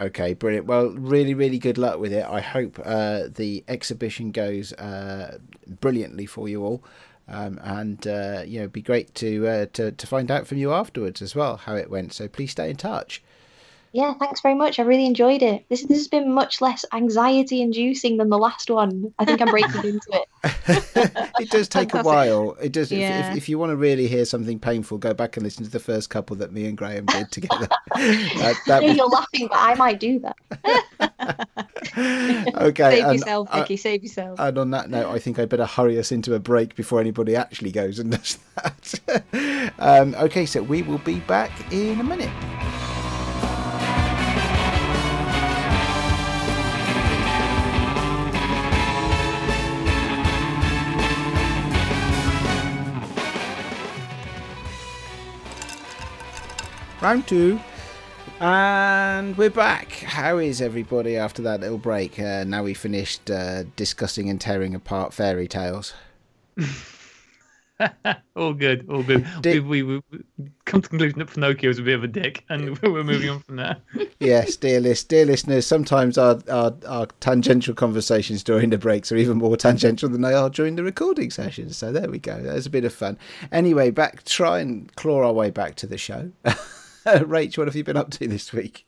Okay, brilliant. Well, really, really good luck with it. I hope uh, the exhibition goes uh, brilliantly for you all, um, and uh, you know, it'd be great to uh, to to find out from you afterwards as well how it went. So please stay in touch. Yeah, thanks very much. I really enjoyed it. This this has been much less anxiety inducing than the last one. I think I'm breaking into it. it does take a while. It does. Yeah. If, if, if you want to really hear something painful, go back and listen to the first couple that me and Graham did together. that, I that know was, you're laughing, but I might do that. okay. Save and yourself, I- Nikki. Save yourself. And on that note, I think I'd better hurry us into a break before anybody actually goes and does that. um, okay, so we will be back in a minute. Round two. And we're back. How is everybody after that little break? Uh, now we finished uh, discussing and tearing apart fairy tales. all good, all good. We, we, we come to the conclusion that Pinocchio is a bit of a dick, and we're moving on from there. yes, dear, list, dear listeners, sometimes our, our, our tangential conversations during the breaks are even more tangential than they are during the recording sessions. So there we go. There's a bit of fun. Anyway, back try and claw our way back to the show. Rach, what have you been up to this week?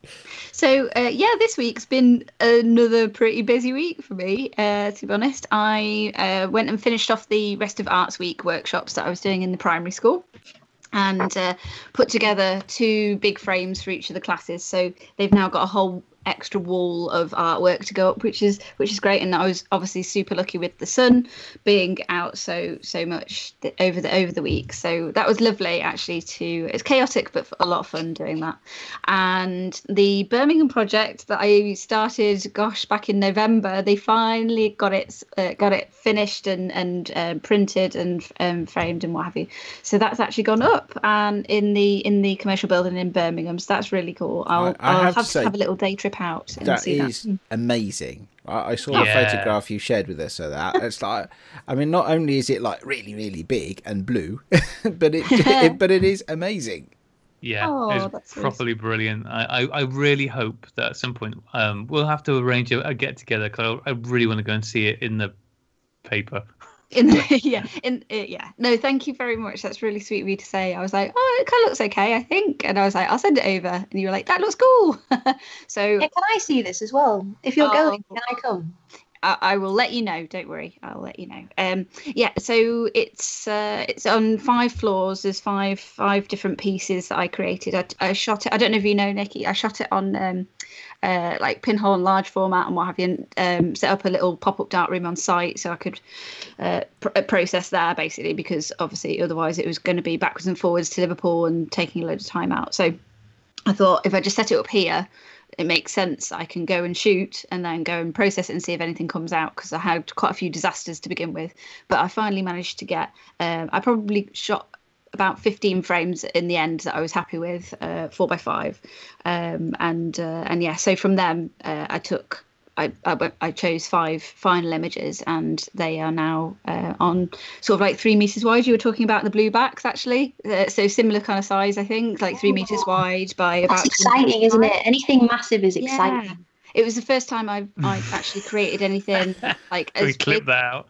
So uh, yeah, this week's been another pretty busy week for me. Uh, to be honest, I uh, went and finished off the rest of Arts Week workshops that I was doing in the primary school, and uh, put together two big frames for each of the classes. So they've now got a whole extra wall of artwork to go up, which is which is great. And I was obviously super lucky with the sun being out so so much over the over the week. So that was lovely actually. To it's chaotic but a lot of fun doing that. And the Birmingham project that I started, gosh, back in November, they finally got it uh, got it finished and and uh, printed and um, framed and what have you. So that's actually gone up and in the in the commercial building in Birmingham. So that's really cool. I'll, I I'll have have, to to say, have a little day trip out and That see is that. amazing. I, I saw the Yeah. photograph you shared with us of that. It's like, I mean, not only is it like really, really big and blue, but it, it but it is amazing. Yeah, Oh, it's that's nice. properly brilliant. I, I, I really hope that at some point um, we'll have to arrange a, a get together because I, I really want to go and see it in the paper. In the, yeah in uh, yeah. No thank you very much. That's really sweet of you to say. I was like oh it kind of looks okay i think. And i was like i'll send it over. And you were like that looks cool. So Yeah, can I see this as well? If you're Oh. going, can I come? I, I will let you know don't worry i'll let you know. Um yeah so it's uh it's on five floors there's five five different pieces that i created. I, I shot it i don't know if you know nikki i shot it on um uh, like pinhole and large format and what have you, and um, set up a little pop-up dark room on site so I could uh, pr- uh, process there basically because obviously otherwise it was going to be backwards and forwards to Liverpool and taking a load of time out. So I thought if I just set it up here, it makes sense. I can go and shoot and then go and process it and see if anything comes out because I had quite a few disasters to begin with. But I finally managed to get. Um, I probably shot about 15 frames in the end that I was happy with, uh, four by five, um, and uh, and yeah. So from them, uh, I took I, I, I, chose five final images and they are now uh, on sort of like three meters wide. You were talking about the blue backs actually. Uh, so similar kind of size, I think, like three meters oh. wide by That's about. exciting, isn't it? Anything massive is exciting. Yeah. It was the first time I've, I've actually created anything like. Can we clip big... that out?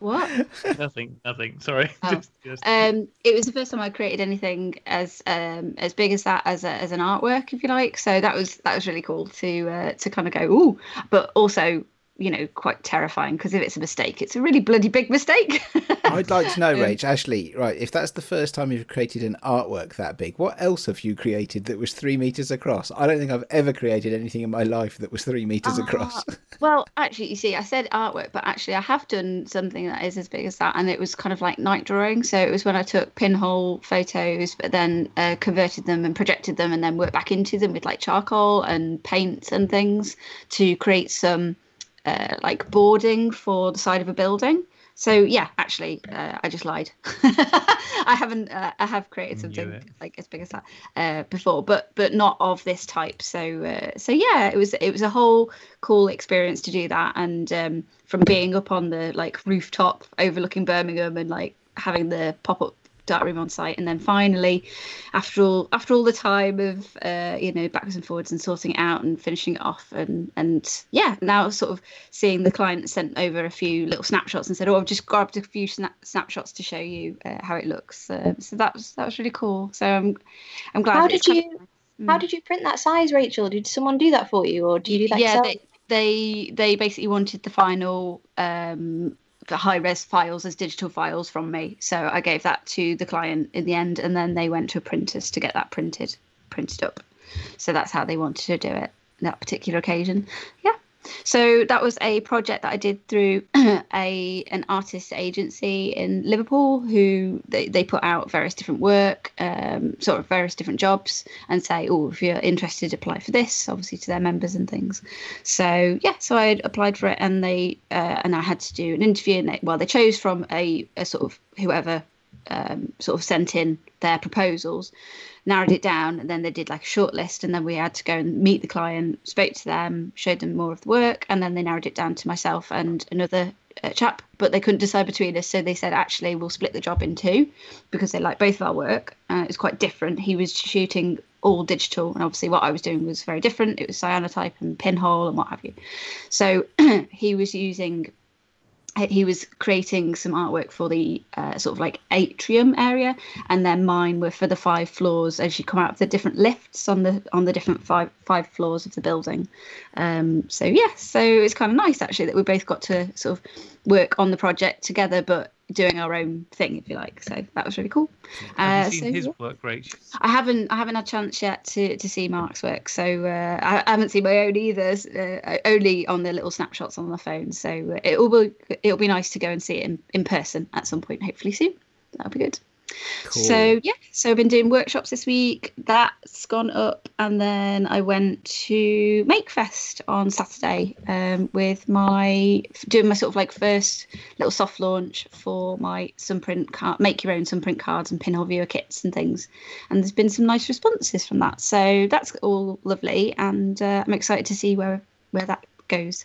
What? nothing, nothing. Sorry. Oh. just, just... Um, it was the first time I created anything as um, as big as that as a, as an artwork, if you like. So that was that was really cool to uh, to kind of go ooh, but also you know quite terrifying because if it's a mistake it's a really bloody big mistake. I'd like to know rach ashley right if that's the first time you've created an artwork that big what else have you created that was three meters across? I don't think i've ever created anything in my life that was three meters uh, across. well actually you see i said artwork but actually i have done something that is as big as that and it was kind of like night drawing. So it was when i took pinhole photos but then uh, converted them and projected them and then worked back into them with like charcoal and paint and things to create some uh, like boarding for the side of a building. So yeah, actually, uh, I just lied. I haven't. Uh, I have created something like as big as that uh, before, but but not of this type. So uh, so yeah, it was it was a whole cool experience to do that, and um, from being up on the like rooftop overlooking Birmingham and like having the pop up room on site. And then finally after all after all the time of uh, you know backwards and forwards and sorting it out and finishing it off and and yeah now sort of seeing the client sent over a few little snapshots and said oh I've just grabbed a few snap- snapshots to show you uh, how it looks. Uh, so that was that was really cool. So I'm I'm glad how did you of, how mm. did you print that size Rachel? Did someone do that for you or do you do that yeah yourself? they, they they basically wanted the final um the high res files as digital files from me. So I gave that to the client in the end, and then they went to a printers to get that printed printed up. So that's how they wanted to do it that particular occasion. Yeah. So that was a project that I did through a an artist agency in Liverpool who they, they put out various different work, um, sort of various different jobs, and say, oh, if you're interested, apply for this, obviously to their members and things. So yeah, so I applied for it, and they uh, and I had to do an interview, and they, well, they chose from a, a sort of whoever um, sort of sent in their proposals narrowed it down, and then they did like a short list, and then we had to go and meet the client, spoke to them, showed them more of the work, and then they narrowed it down to myself and another uh, chap. But they couldn't decide between us, so they said actually we'll split the job in two because they like both of our work. Uh, it's quite different. He was shooting all digital, and obviously what I was doing was very different. It was cyanotype and pinhole and what have you. So he was using he was creating some artwork for the uh, sort of like atrium area and then mine were for the five floors as you come out of the different lifts on the on the different five five floors of the building. Um, so yeah so it's kind of nice actually that we both got to sort of work on the project together but doing our own thing, if you like. So that was really cool. Have uh, seen so, his yeah. work, Rach? I haven't. I haven't had a chance yet to, to see Mark's work. So uh, I, I, haven't seen my own either. Uh, only on the little snapshots on the phone. So uh, it will be it'll be nice to go and see it in, in person at some point, hopefully soon. That'll be good. Cool. So yeah, so I've been doing workshops this week. That's gone up, and then I went to MakeFest on Saturday um, with my doing my sort of like first little soft launch for my sunprint card, make your own sunprint cards and pinhole viewer kits and things. And there's been some nice responses from that, so that's all lovely, and uh, I'm excited to see where where that goes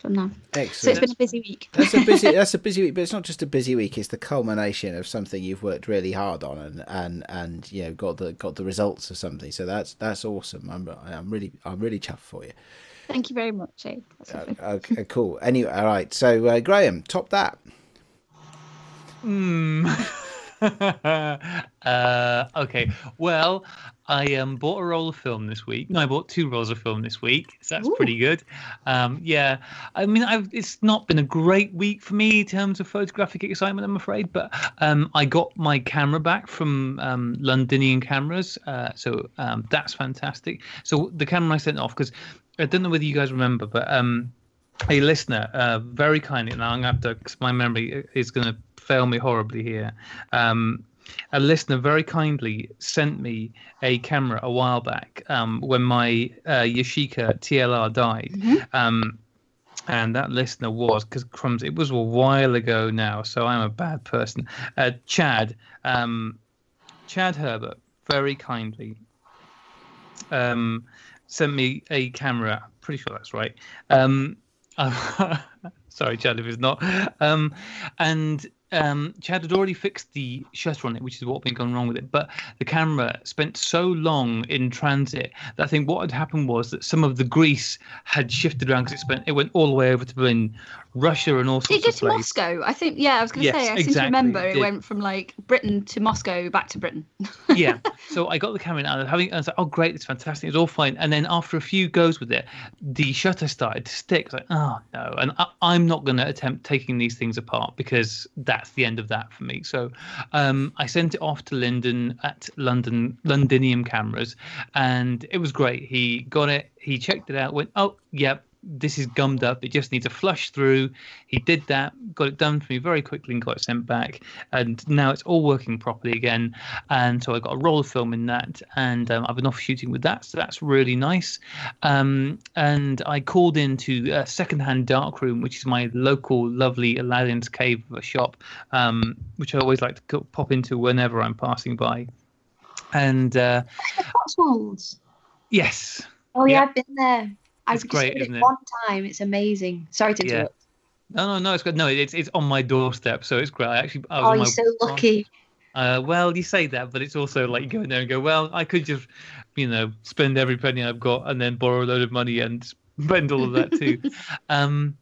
from now. Excellent. So it's been a busy week. that's a busy. That's a busy week, but it's not just a busy week. It's the culmination of something you've worked really hard on, and and and you know got the got the results of something. So that's that's awesome. I'm I'm really I'm really chuffed for you. Thank you very much, Ade. Uh, okay, cool. Anyway, all right. So uh, Graham, top that. Hmm. uh, okay. Well, I um, bought a roll of film this week. No, I bought two rolls of film this week. So that's Ooh. pretty good. Um, yeah, I mean, I've, it's not been a great week for me in terms of photographic excitement, I'm afraid. But um, I got my camera back from um, Londinium Cameras, uh, so um, that's fantastic. So the camera I sent off because I don't know whether you guys remember, but um, a listener uh, very kindly, now I'm gonna have to, cause my memory is going to fail me horribly here. Um, a listener very kindly sent me a camera a while back um, when my uh, Yashica TLR died. Mm-hmm. Um, and that listener was because crumbs. It was a while ago now, so I'm a bad person. Uh, Chad, um, Chad Herbert, very kindly um, sent me a camera. Pretty sure that's right. Um, sorry, Chad, if it's not. Um, and um, Chad had already fixed the shutter on it, which is what had been gone wrong with it. But the camera spent so long in transit that I think what had happened was that some of the grease had shifted around because it spent it went all the way over to Berlin, Russia, and all Did it sorts get of to. Moscow? I think, yeah, I was going to Yes, say, I seem to remember it it went from like Britain to Moscow back to Britain. yeah. So I got the camera out, and having, I was like, "Oh, great! It's fantastic! It's all fine." And then after a few goes with it, the shutter started to stick. I was like, "Oh no!" And I, I'm not going to attempt taking these things apart because that's the end of that for me. So um, I sent it off to Lyndon at London Londinium Cameras, and it was great. He got it. He checked it out. Went, "Oh, yep." This is gummed up. It just needs a flush through. He did that, got it done for me very quickly, and got it sent back. And now it's all working properly again and so I got a roll of film in that, and um, I've been off shooting with that, so that's really nice. Um, and I called into uh, Secondhand Darkroom, which is my local lovely Aladdin's Cave of a shop, um, which I always like to pop into whenever I'm passing by. And uh, The Cotswolds. yes, Oh yeah, Yeah. I've been there. I've great, isn't it? one time. It's amazing. Sorry to Yeah. interrupt. no, no, no, it's good. No, it's it's on my doorstep, so it's great. I actually, I was Oh, on you're my, so lucky. Uh, well, you say that, but it's also like you go in there and go, well, I could just, you know, spend every penny I've got and then borrow a load of money and spend all of that too. um,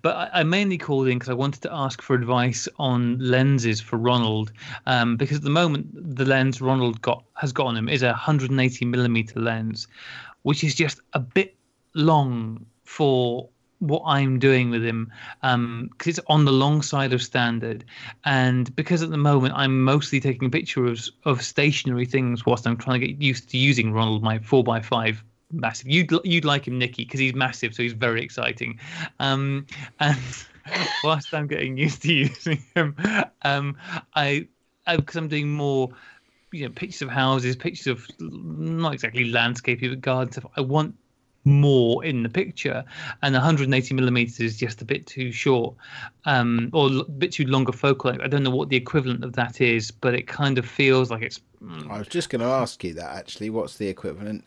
but I, I mainly called in because I wanted to ask for advice on lenses for Ronald, um, because at the moment the lens Ronald got has got on him is a 180 millimeter lens, which is just a bit long for what I'm doing with him because it's on the long side of standard, and because at the moment I'm mostly taking pictures of stationary things whilst I'm trying to get used to using Ronald, my four x five massive. You'd you'd like him, Nikki, because he's massive, so he's very exciting. Um, and whilst I'm getting used to using him, um, I because I'm doing more you know pictures of houses, pictures of not exactly landscaping but garden stuff. I want more in the picture, and 180 millimeters is just a bit too short, um, or a bit too longer focal. length. I don't know what the equivalent of that is, but it kind of feels like it's. I was just going to ask you that actually. What's the equivalent?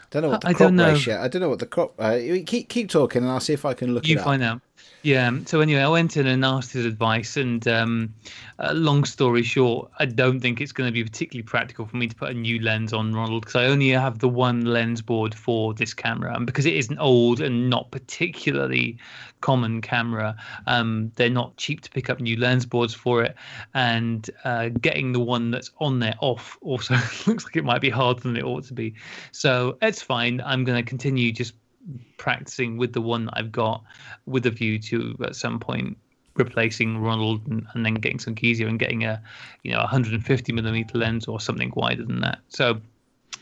I don't know what the I crop don't know. ratio. I don't know what the crop. Uh, keep keep talking, and I'll see if I can look you it up. find out. Yeah. So anyway, I went in and asked his advice, and um, uh, long story short, I don't think it's going to be particularly practical for me to put a new lens on Ronald because I only have the one lens board for this camera, and because it is an old and not particularly common camera, um, they're not cheap to pick up new lens boards for it, and uh, getting the one that's on there off also looks like it might be harder than it ought to be. So it's fine. I'm going to continue just practicing with the one that I've got with a view to at some point replacing Ronald and, and then getting some easier and getting a you know 150 millimeter lens or something wider than that. So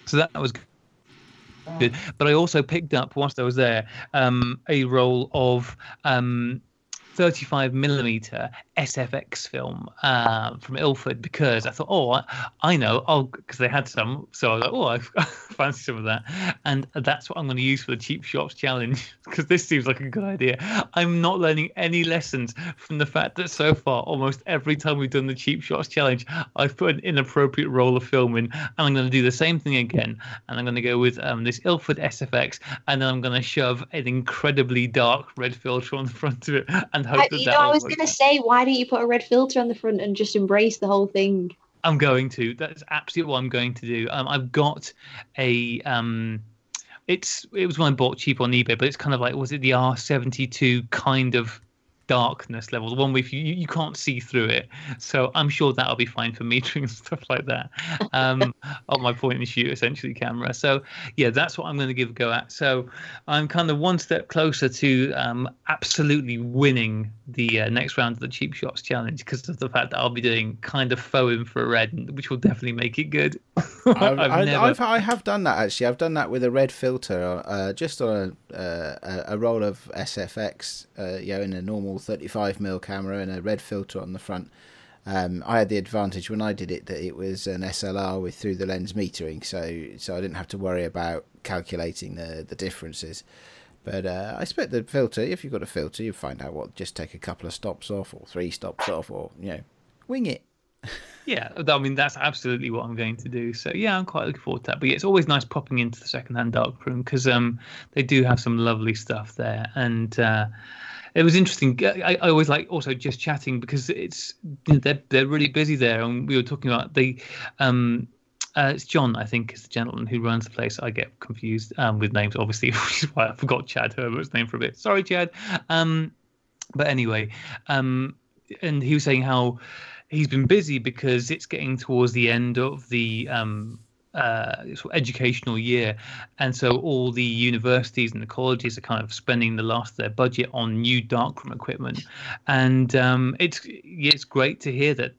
so that was good. But I also picked up whilst I was there um, a roll of um, 35 millimeter SFX film uh, from Ilford because I thought, oh, I, I know, oh, because they had some, so I was like, oh, I fancy some of that, and that's what I'm going to use for the cheap shots challenge because this seems like a good idea. I'm not learning any lessons from the fact that so far, almost every time we've done the cheap shots challenge, I've put an inappropriate roll of film in, and I'm going to do the same thing again, and I'm going to go with um, this Ilford SFX, and then I'm going to shove an incredibly dark red filter on the front of it, and hope I, that you that know, I was gonna say, why don't you put a red filter on the front and just embrace the whole thing? I'm going to. That's absolutely what I'm going to do. Um, I've got a um, it's it was one I bought cheap on eBay, but it's kind of like was it the R72 kind of darkness level, the one with you you can't see through it. So I'm sure that'll be fine for metering and stuff like that. Um, on my point and shoot essentially camera. So yeah, that's what I'm going to give a go at. So I'm kind of one step closer to um, absolutely winning the uh, next round of the cheap shots challenge because of the fact that I'll be doing kind of faux infrared, which will definitely make it good. I've, I've I, never- I've, I have done that actually. I've done that with a red filter, uh, just on a, uh, a a roll of SFX, uh, you know, in a normal 35 mm camera and a red filter on the front. Um, I had the advantage when I did it that it was an SLR with through the lens metering, so so I didn't have to worry about calculating the the differences. But uh, I expect the filter, if you've got a filter, you find out what just take a couple of stops off or three stops off, or you know, wing it. Yeah, I mean that's absolutely what I'm going to do. So yeah, I'm quite looking forward to that. But yeah, it's always nice popping into the secondhand darkroom because um they do have some lovely stuff there, and uh, it was interesting. I, I always like also just chatting because it's they're they're really busy there, and we were talking about the um uh, it's John, I think, is the gentleman who runs the place. I get confused um, with names, obviously, which is why I forgot Chad Herbert's name for a bit. Sorry, Chad. Um, but anyway, um, and he was saying how he's been busy because it's getting towards the end of the um, uh, educational year, and so all the universities and the colleges are kind of spending the last of their budget on new darkroom equipment, and um, it's it's great to hear that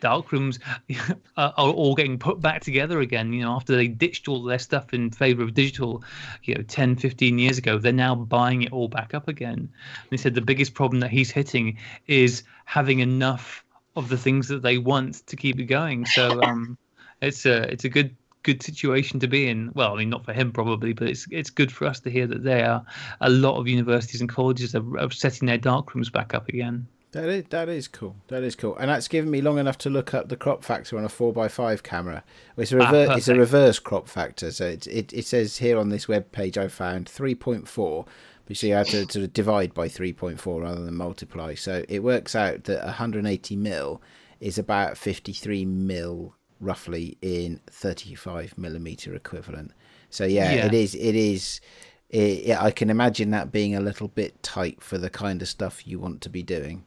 darkrooms are, are all getting put back together again you know after they ditched all their stuff in favor of digital you know 10 15 years ago they're now buying it all back up again and he said the biggest problem that he's hitting is having enough of the things that they want to keep it going so um it's a it's a good good situation to be in. Well, I mean, not for him probably, but it's it's good for us to hear that there are a lot of universities and colleges are, are setting their dark rooms back up again. That is that is cool. That is cool, and that's given me long enough to look up the crop factor on a four x five camera. It's a reverse. Ah, it's a reverse crop factor. So it, it it says here on this web page I found three point four. But you see, I have to sort of divide by three point four rather than multiply. So it works out that 180 mil is about 53 mil roughly in 35 millimeter equivalent. So yeah, yeah. it is. It is. It, yeah, I can imagine that being a little bit tight for the kind of stuff you want to be doing.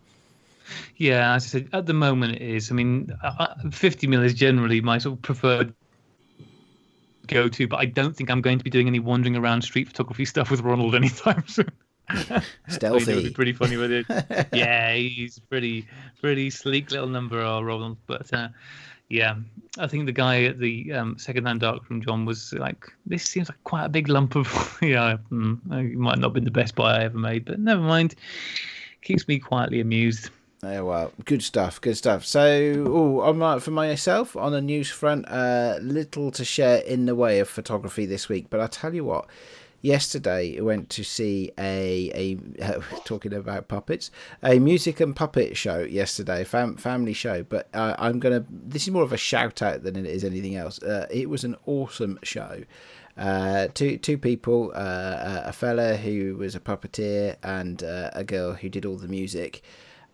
Yeah, as I said, at the moment it is. I mean, uh, uh, 50 mil is generally my sort of preferred go to, but I don't think I'm going to be doing any wandering around street photography stuff with Ronald anytime soon. Stealthy. would be pretty funny with it. yeah, he's pretty, pretty sleek little number, uh, Ronald. But uh, yeah, I think the guy at the um, secondhand darkroom, John, was like, "This seems like quite a big lump of yeah. Mm, it might not have been the best buy I ever made, but never mind. Keeps me quietly amused." Oh, well, good stuff, good stuff. So, oh, I'm right for myself on a news front. Uh, little to share in the way of photography this week, but I tell you what. Yesterday, I went to see a a uh, talking about puppets, a music and puppet show. Yesterday, fam, family show. But uh, I'm gonna. This is more of a shout out than it is anything else. Uh, it was an awesome show. Uh, two two people, uh, a fella who was a puppeteer and uh, a girl who did all the music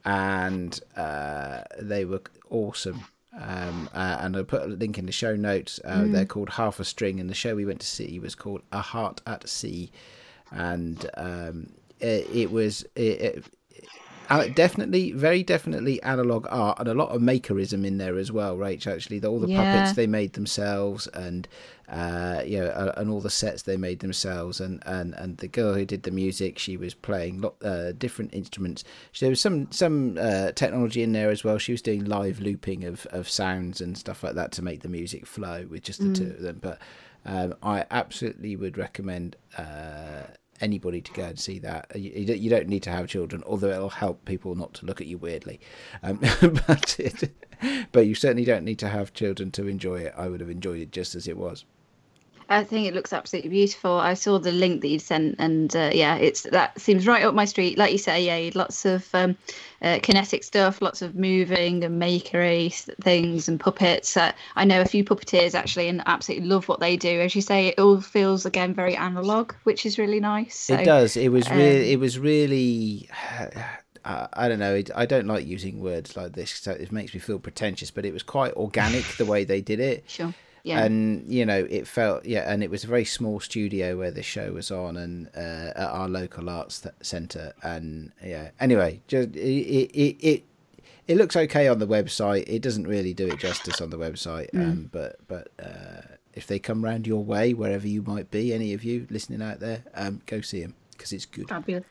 and uh, they were awesome. Um, uh, and I put a link in the show notes. Uh, mm. They're called Half a String, and the show we went to see was called A Heart at Sea, and um, it, it, was it, it, definitely, very definitely analog art, and a lot of makerism in there as well. Right, actually, all the yeah. puppets they made themselves, and uh, you know, uh, and all the sets they made themselves, and, and, and the girl who did the music, she was playing uh, different instruments. There was some some uh, technology in there as well. She was doing live looping of, of sounds and stuff like that to make the music flow with just the mm. two of them. But um, I absolutely would recommend uh, anybody to go and see that. You, you, don't need to have children, although it'll help people not to look at you weirdly. Um, but it, but you certainly don't need to have children to enjoy it. I would have enjoyed it just as it was. I think it looks absolutely beautiful. I saw the link that you sent, and uh, yeah, it's that seems right up my street. Like you say, yeah, lots of um, uh, kinetic stuff, lots of moving and makery things and puppets. Uh, I know a few puppeteers actually, and absolutely love what they do. As you say, it all feels again very analog, which is really nice. So, it does. It was really. Um, it was really. I don't know. I don't like using words like this. So it makes me feel pretentious, but it was quite organic the way they did it. Sure. Yeah. And you know, it felt yeah, and it was a very small studio where the show was on, and uh, at our local arts centre, and yeah. Anyway, just it, it it it looks okay on the website. It doesn't really do it justice on the website, mm. um, but but uh, if they come round your way, wherever you might be, any of you listening out there, um, go see them because it's good. Fabulous.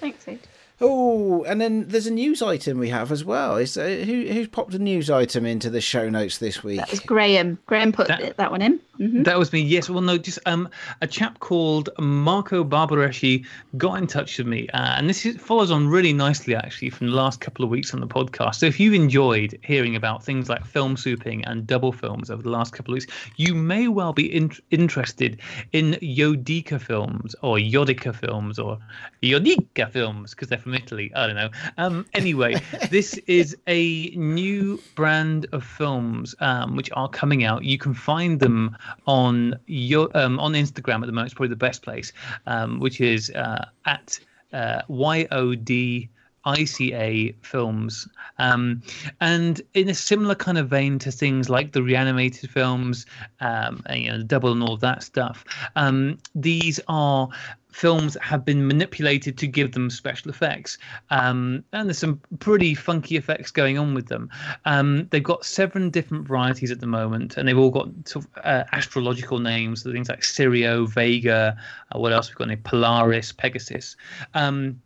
Thanks, Ade. Oh, and then there's a news item we have as well. Is uh, who who's popped a news item into the show notes this week? That was Graham. Graham put That- that, one in. Mhm. That was me. Yes. Well, no, just um, a chap called Marco Barbareschi got in touch with me, uh, and this is, follows on really nicely actually from the last couple of weeks on the podcast. So if you've enjoyed hearing about things like film souping and double films over the last couple of weeks, you may well be in- interested in Yodica films or Yodica films or Yodica films because they're from Italy. I don't know. Um, anyway, this is a new brand of films um, which are coming out. You can find them on your um, on Instagram at the moment. It's probably the best place, um, which is uh, at uh, YOD. ICA films, um, and in a similar kind of vein to things like the reanimated films, um, and, you know, Dubble and all that stuff. Um, these are films have been manipulated to give them special effects, um, and there's some pretty funky effects going on with them. Um, they've got seven different varieties at the moment, and they've all got sort of uh, astrological names, so things like Sirio, Vega, uh, what else we've got? Named Polaris, Pegasus. Um,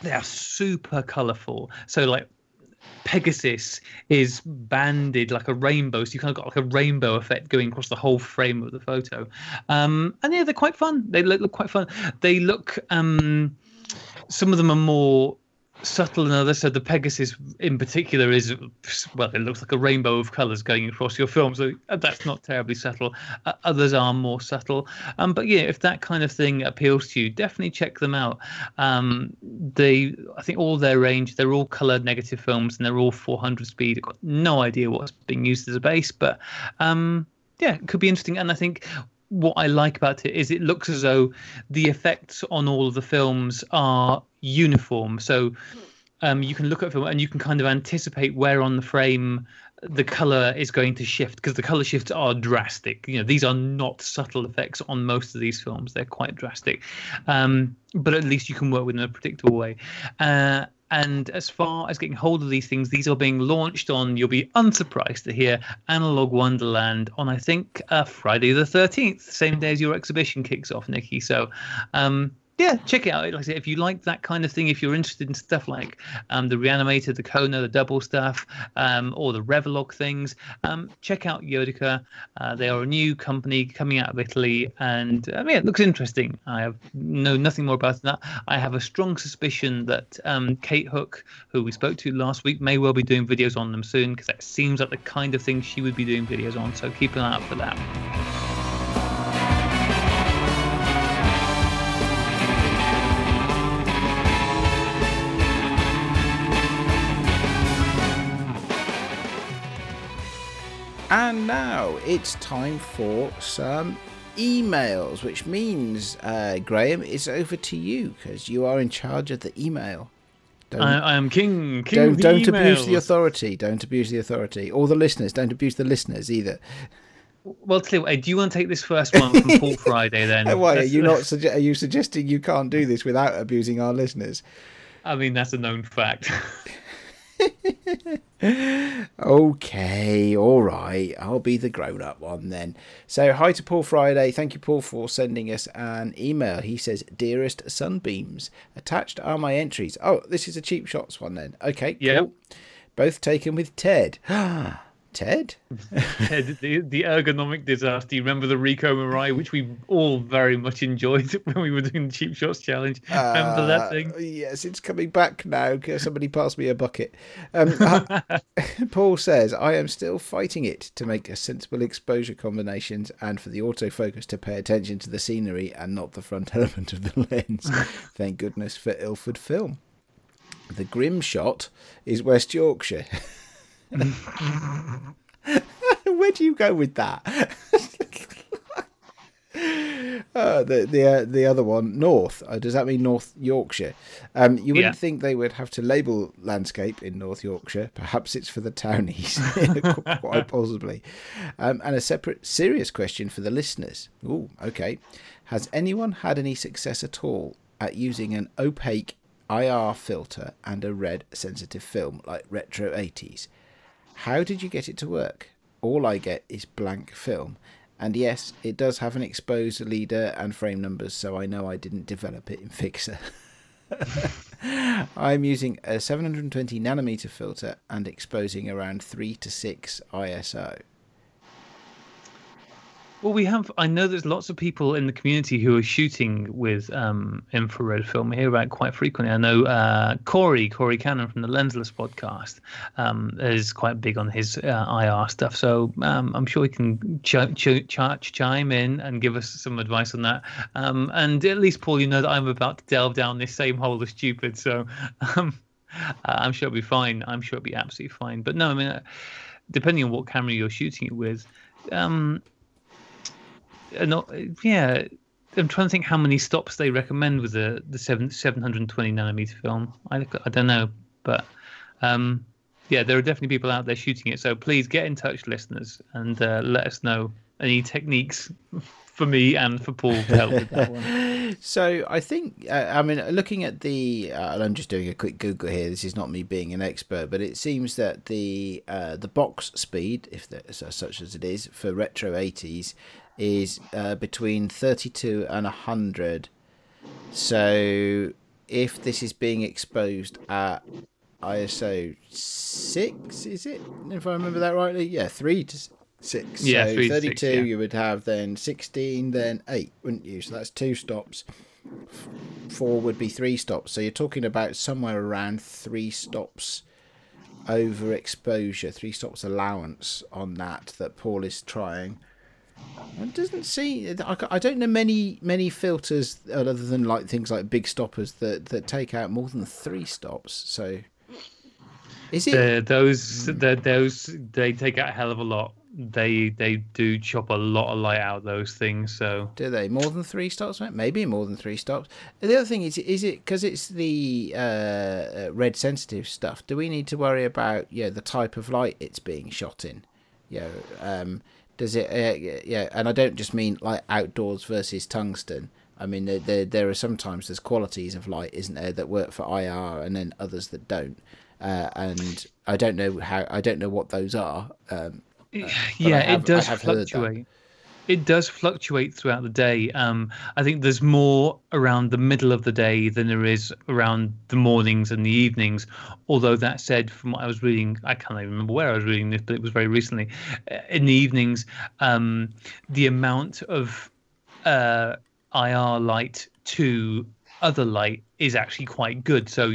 they are super colorful. So like Pegasus is banded like a rainbow, so you kind of got like a rainbow effect going across the whole frame of the photo. Um, and yeah, they're quite fun. They look, look quite fun. They look. Um, some of them are more subtle than others. So the Pegasus in particular is well, it looks like a rainbow of colours going across your film. So that's not terribly subtle. Uh, others are more subtle. Um, but yeah, if that kind of thing appeals to you, definitely check them out. Um, they, I think all their range, they're all colour negative films and they're all 400 speed. I've got no idea what's being used as a base, but um, yeah, it could be interesting. And I think what I like about it is it looks as though the effects on all of the films are uniform. So um, you can look at film and you can kind of anticipate where on the frame the color is going to shift because the color shifts are drastic. You know, these are not subtle effects on most of these films; they're quite drastic. Um, but at least you can work with them in a predictable way. Uh, and as far as getting hold of these things, these are being launched on, you'll be unsurprised to hear, Analog Wonderland on, I think, uh, Friday the 13th, same day as your exhibition kicks off, Nikki. So, um, yeah, check it out. Like I said, if you like that kind of thing, if you're interested in stuff like um, the Reanimator, the Kono, the Dubble stuff, um, or the Revolog things, um, check out Yodica. Uh, they are a new company coming out of Italy, and um, yeah, it looks interesting. I have know nothing more about that. I have a strong suspicion that um, Kate Hook, who we spoke to last week, may well be doing videos on them soon because that seems like the kind of thing she would be doing videos on. So keep an eye out for that. It's time for some emails, which means, uh, Graham, it's over to you because you are in charge of the email. Don't, I, I am king. King don't, don't abuse the authority. Don't abuse the authority. Or the listeners. Don't abuse the listeners either. Well, tell you what, do you want to take this first one from Paul Friday then? Why are you not? Sugge- are you suggesting you can't do this without abusing our listeners? I mean, that's a known fact. Okay, all right. I'll be the grown up one then. So, hi to Paul Friday. Thank you, Paul, for sending us an email. He says, Dearest Sunbeams, attached are my entries. Oh, this is a cheap shots one then. Okay, cool. Yep. Both taken with Ted. Ah, Ted? Ted, the, the ergonomic disaster. You remember the Ricoh Mirai, which we all very much enjoyed when we were doing the cheap shots challenge. remember Uh, that thing? Yes, it's coming back now. Can Somebody pass me a bucket. Um, uh, Paul says, I am still fighting it to make a sensible exposure combinations and for the autofocus to pay attention to the scenery and not the front element of the lens. Thank goodness for Ilford Film. The grim shot is West Yorkshire. Where do you go with that? Uh, the the uh, the other one, North. Uh, does that mean North Yorkshire? Um, you wouldn't Yeah. think they would have to label landscape in North Yorkshire. Perhaps it's for the townies, quite possibly. Um, and a separate serious question for the listeners. Ooh, okay. Has anyone had any success at all at using an opaque IR filter and a red sensitive film like Retro 80s? How did you get it to work? All I get is blank film. And yes, it does have an exposed leader and frame numbers, so I know I didn't develop it in Fixer. I'm using a 720 nanometer filter and exposing around 3 to 6 ISO. Well, we have. I know there's lots of people in the community who are shooting with um, infrared film. We hear about quite frequently. I know uh, Corey, Corey Cannon from the Lensless podcast, um, is quite big on his uh, IR stuff. So um, I'm sure he can ch- ch- ch- chime in and give us some advice on that. Um, and at least, Paul, you know that I'm about to delve down this same hole of stupid. So um, I'm sure it'll be fine. I'm sure it'll be absolutely fine. But no, I mean, uh, depending on what camera you're shooting it with. Not yeah i'm trying to think how many stops they recommend with the the 7 720 nanometer film i, I don't know but um yeah there are definitely people out there shooting it so please get in touch listeners and uh, let us know any techniques for me and for paul to help with that one So I think uh, I mean looking at the uh, and I'm just doing a quick Google here. This is not me being an expert, but it seems that the uh, the box speed, if such as it is for retro 80s, is uh, between 32 and 100. So if this is being exposed at ISO 6, is it? If I remember that rightly, yeah, 3 to 6. Yeah, so three to 32 six, yeah. you would have then 16, then 8, wouldn't you? So that's two stops. Four would be three stops. So you're talking about somewhere around three stops overexposure, three stops allowance on that that Paul is trying. It doesn't see. I don't know many many filters other than like things like big stoppers that that take out more than three stops. So is it? those the, those they take out a hell of a lot they they do chop a lot of light out those things so Do they more than three stops? Maybe more than three stops. The other thing is, is it because it's the uh, uh, red sensitive stuff? Do we need to worry about yeah the type of light it's being shot in? Yeah, um, does it? Uh, yeah, and I don't just mean like outdoors versus tungsten. I mean, there, there there are sometimes there's qualities of light, isn't there, that work for IR, and then others that don't. Uh, and I don't know how I don't know what those are. Um, yeah have- it does I have heard that. fluctuate it does fluctuate throughout the day. Um i think there's more around the middle of the day than there is around the mornings and the evenings. Although that said from what i was reading i can't even remember where i was reading this but it was very recently uh, in the evenings um the amount of uh ir light to other light is actually quite good. So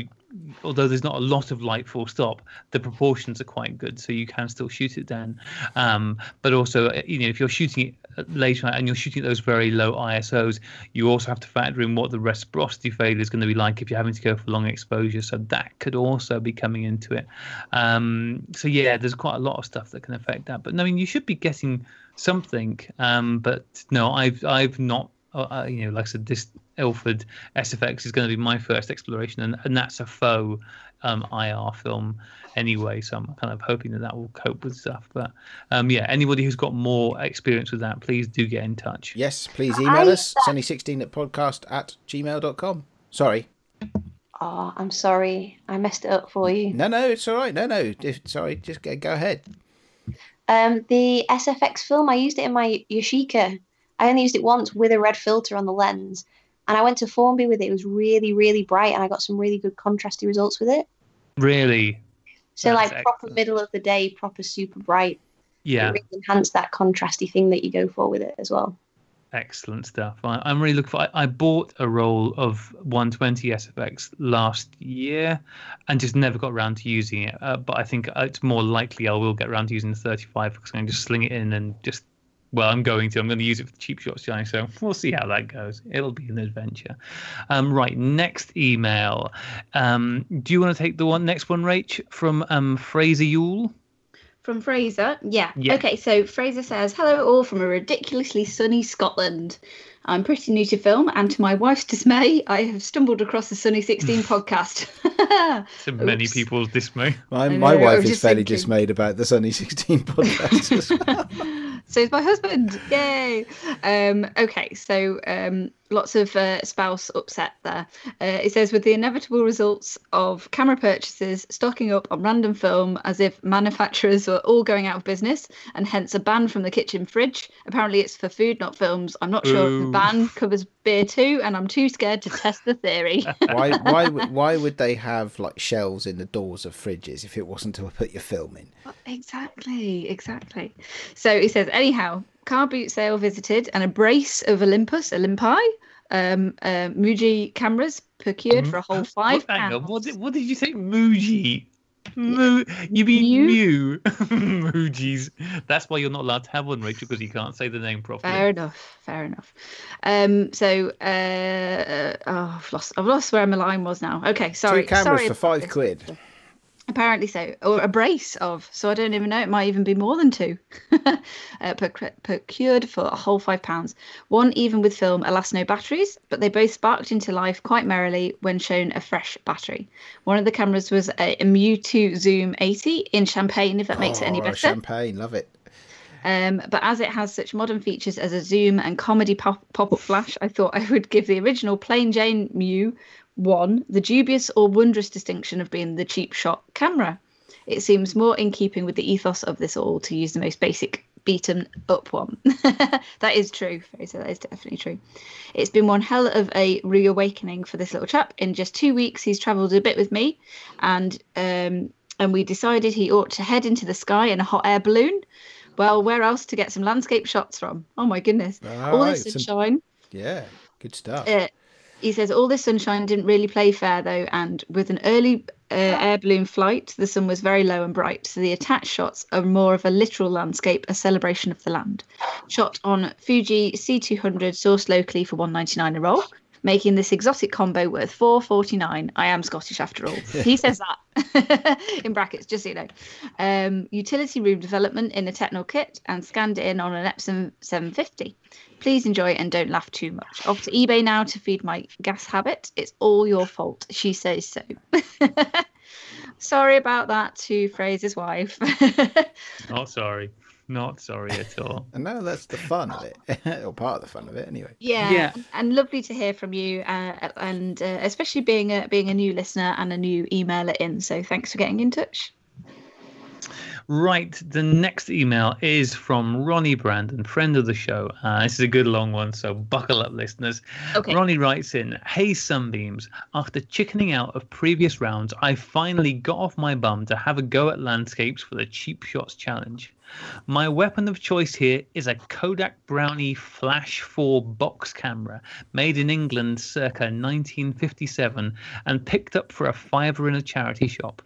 although there's not a lot of light full stop the proportions are quite good. So you can still shoot it down um, but also uh, you know if you're shooting it at later and you're shooting those very low isos you also have to factor in what the reciprocity failure is going to be like if you're having to go for long exposure so that could also be coming into it. Um, so yeah there's quite a lot of stuff that can affect that but i mean you should be getting something um, but no i've i've not uh, uh, you know, like I said, this Ilford SFX is going to be my first exploration, and, and that's a faux um, IR film anyway. So I'm kind of hoping that that will cope with stuff. But um, yeah, anybody who's got more experience with that, please do get in touch. yes, please email I- us sunny16 at podcast at gmail.com. Sorry. Oh, I'm sorry. I messed it up for you. No, no, it's all right. No, no. Sorry, just go, go ahead. Um, the SFX film, I used it in my Yashica. I only used it once with a red filter on the lens. And I went to Formby with it. It was really, really bright, and I got some really good contrasty results with it. Really, So, That's like, proper middle of the day, proper super bright. yeah, really enhanced that contrasty thing that you go for with it as well. excellent stuff. I, I'm really looking for. I, I bought a roll of 120 SFX last year, and just never got around to using it. Uh, but I think it's more likely I will get around to using the 35 because I'm going to just sling it in and just. Well, I'm going to. I'm going to use it for the cheap shots, Johnny. So we'll see how that goes. It'll be an adventure. Um, right, next email. Um, do you want to take the one next one, Rach, from um, Fraser Yule? From Fraser, yeah. Yeah. Okay, so Fraser says, Hello, all from a ridiculously sunny Scotland. I'm pretty new to film, and to my wife's dismay, I have stumbled across the Sunny 16 podcast. To many Oops. people's dismay. My, I know, wife is fairly thinking. dismayed about the Sunny 16 podcast as well. so is my husband. Yay. Um, okay, so um, lots of uh, spouse upset there. Uh, it says, with the inevitable results of camera purchases stocking up on random film as if manufacturers were all going out of business and hence a ban from the kitchen fridge. Apparently, it's for food, not films. I'm not sure if the ban covers beer too, and I'm too scared to test the theory. Why why would- why would they have like shelves in the doors of fridges if it wasn't to put your film in? exactly, exactly. So he says, anyhow, car boot sale visited and a brace of Olympus, Olympi, um, uh, Muji cameras procured for a whole five What, hang on, what did, what did you say? Muji. Mu, you mean Mew? Mujis. That's why you're not allowed to have one, Rachel, because you can't say the name properly. Fair enough. Fair enough. Um. So, uh, oh, I've lost. I've lost where my line was now. Okay. Sorry. Two cameras sorry for five this. quid. Apparently so, or a brace of. So I don't even know. It might even be more than two. uh, proc- procured for a whole five pounds. One even with film, alas, no batteries, but they both sparked into life quite merrily when shown a fresh battery. One of the cameras was a, a Mewtwo Zoom 80 in champagne, if that makes it any Oh, better. Champagne, love it. Um, but as it has such modern features as a zoom and comedy pop up flash, I thought I would give the original plain Jane Mew one the dubious or wondrous distinction of being the cheap shot camera. It seems more in keeping with the ethos of this all to use the most basic beaten up one. that is true, Fraser. That is definitely true. It's been one hell of a reawakening for this little chap. In just two weeks, he's travelled a bit with me, and um, and we decided he ought to head into the sky in a hot air balloon. Well, where else to get some landscape shots from? Oh my goodness! All Right, this some- sunshine. Yeah, good stuff. Uh, he says all this sunshine didn't really play fair though, and with an early uh, air balloon flight, the sun was very low and bright, so the attached shots are more of a literal landscape, a celebration of the land. Shot on Fuji C200, sourced locally for 199 a roll, making this exotic combo worth 4.49. I am Scottish after all. He says that in brackets, just so you know. Um, utility room development in a Techno kit and scanned in on an Epson 750. Please enjoy and don't laugh too much. Off to eBay now to feed my gas habit. It's all your fault. She says so. Sorry about that to Fraser's wife. Not sorry. Not sorry at all. And no, that's the fun of it, or part of the fun of it, anyway. yeah, Yeah. and lovely to hear from you, uh, and uh, especially being a being a new listener and a new emailer in. So thanks for getting in touch. Right, the next email is from Ronnie Brandon, friend of the show. Uh, this is a good long one, so buckle up, listeners. Okay. Ronnie writes in Hey, Sunbeams. After chickening out of previous rounds, I finally got off my bum to have a go at landscapes for the Cheap Shots Challenge. My weapon of choice here is a Kodak Brownie Flash 4 box camera made in England circa 1957 and picked up for a fiver in a charity shop.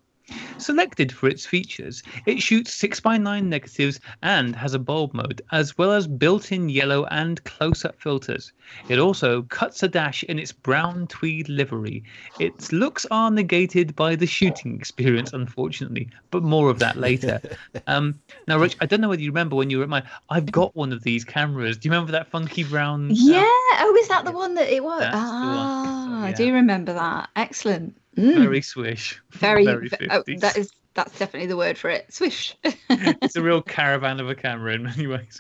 Selected for its features, it shoots 6x9 negatives and has a bulb mode, as well as built in yellow and close up filters. It also cuts a dash in its brown tweed livery. Its looks are negated by the shooting experience, unfortunately, but more of that later. um, now, Rich, I don't know whether you remember when you were at my. I've got one of these cameras. Do you remember that funky brown? uh, Yeah. Oh, is that the one that it was? That's the one. Ah, I Yeah. do remember that. Excellent. Mm, Very swish. very. very ve- oh, that is. That's definitely the word for it. Swish. it's a real caravan of a camera in many ways.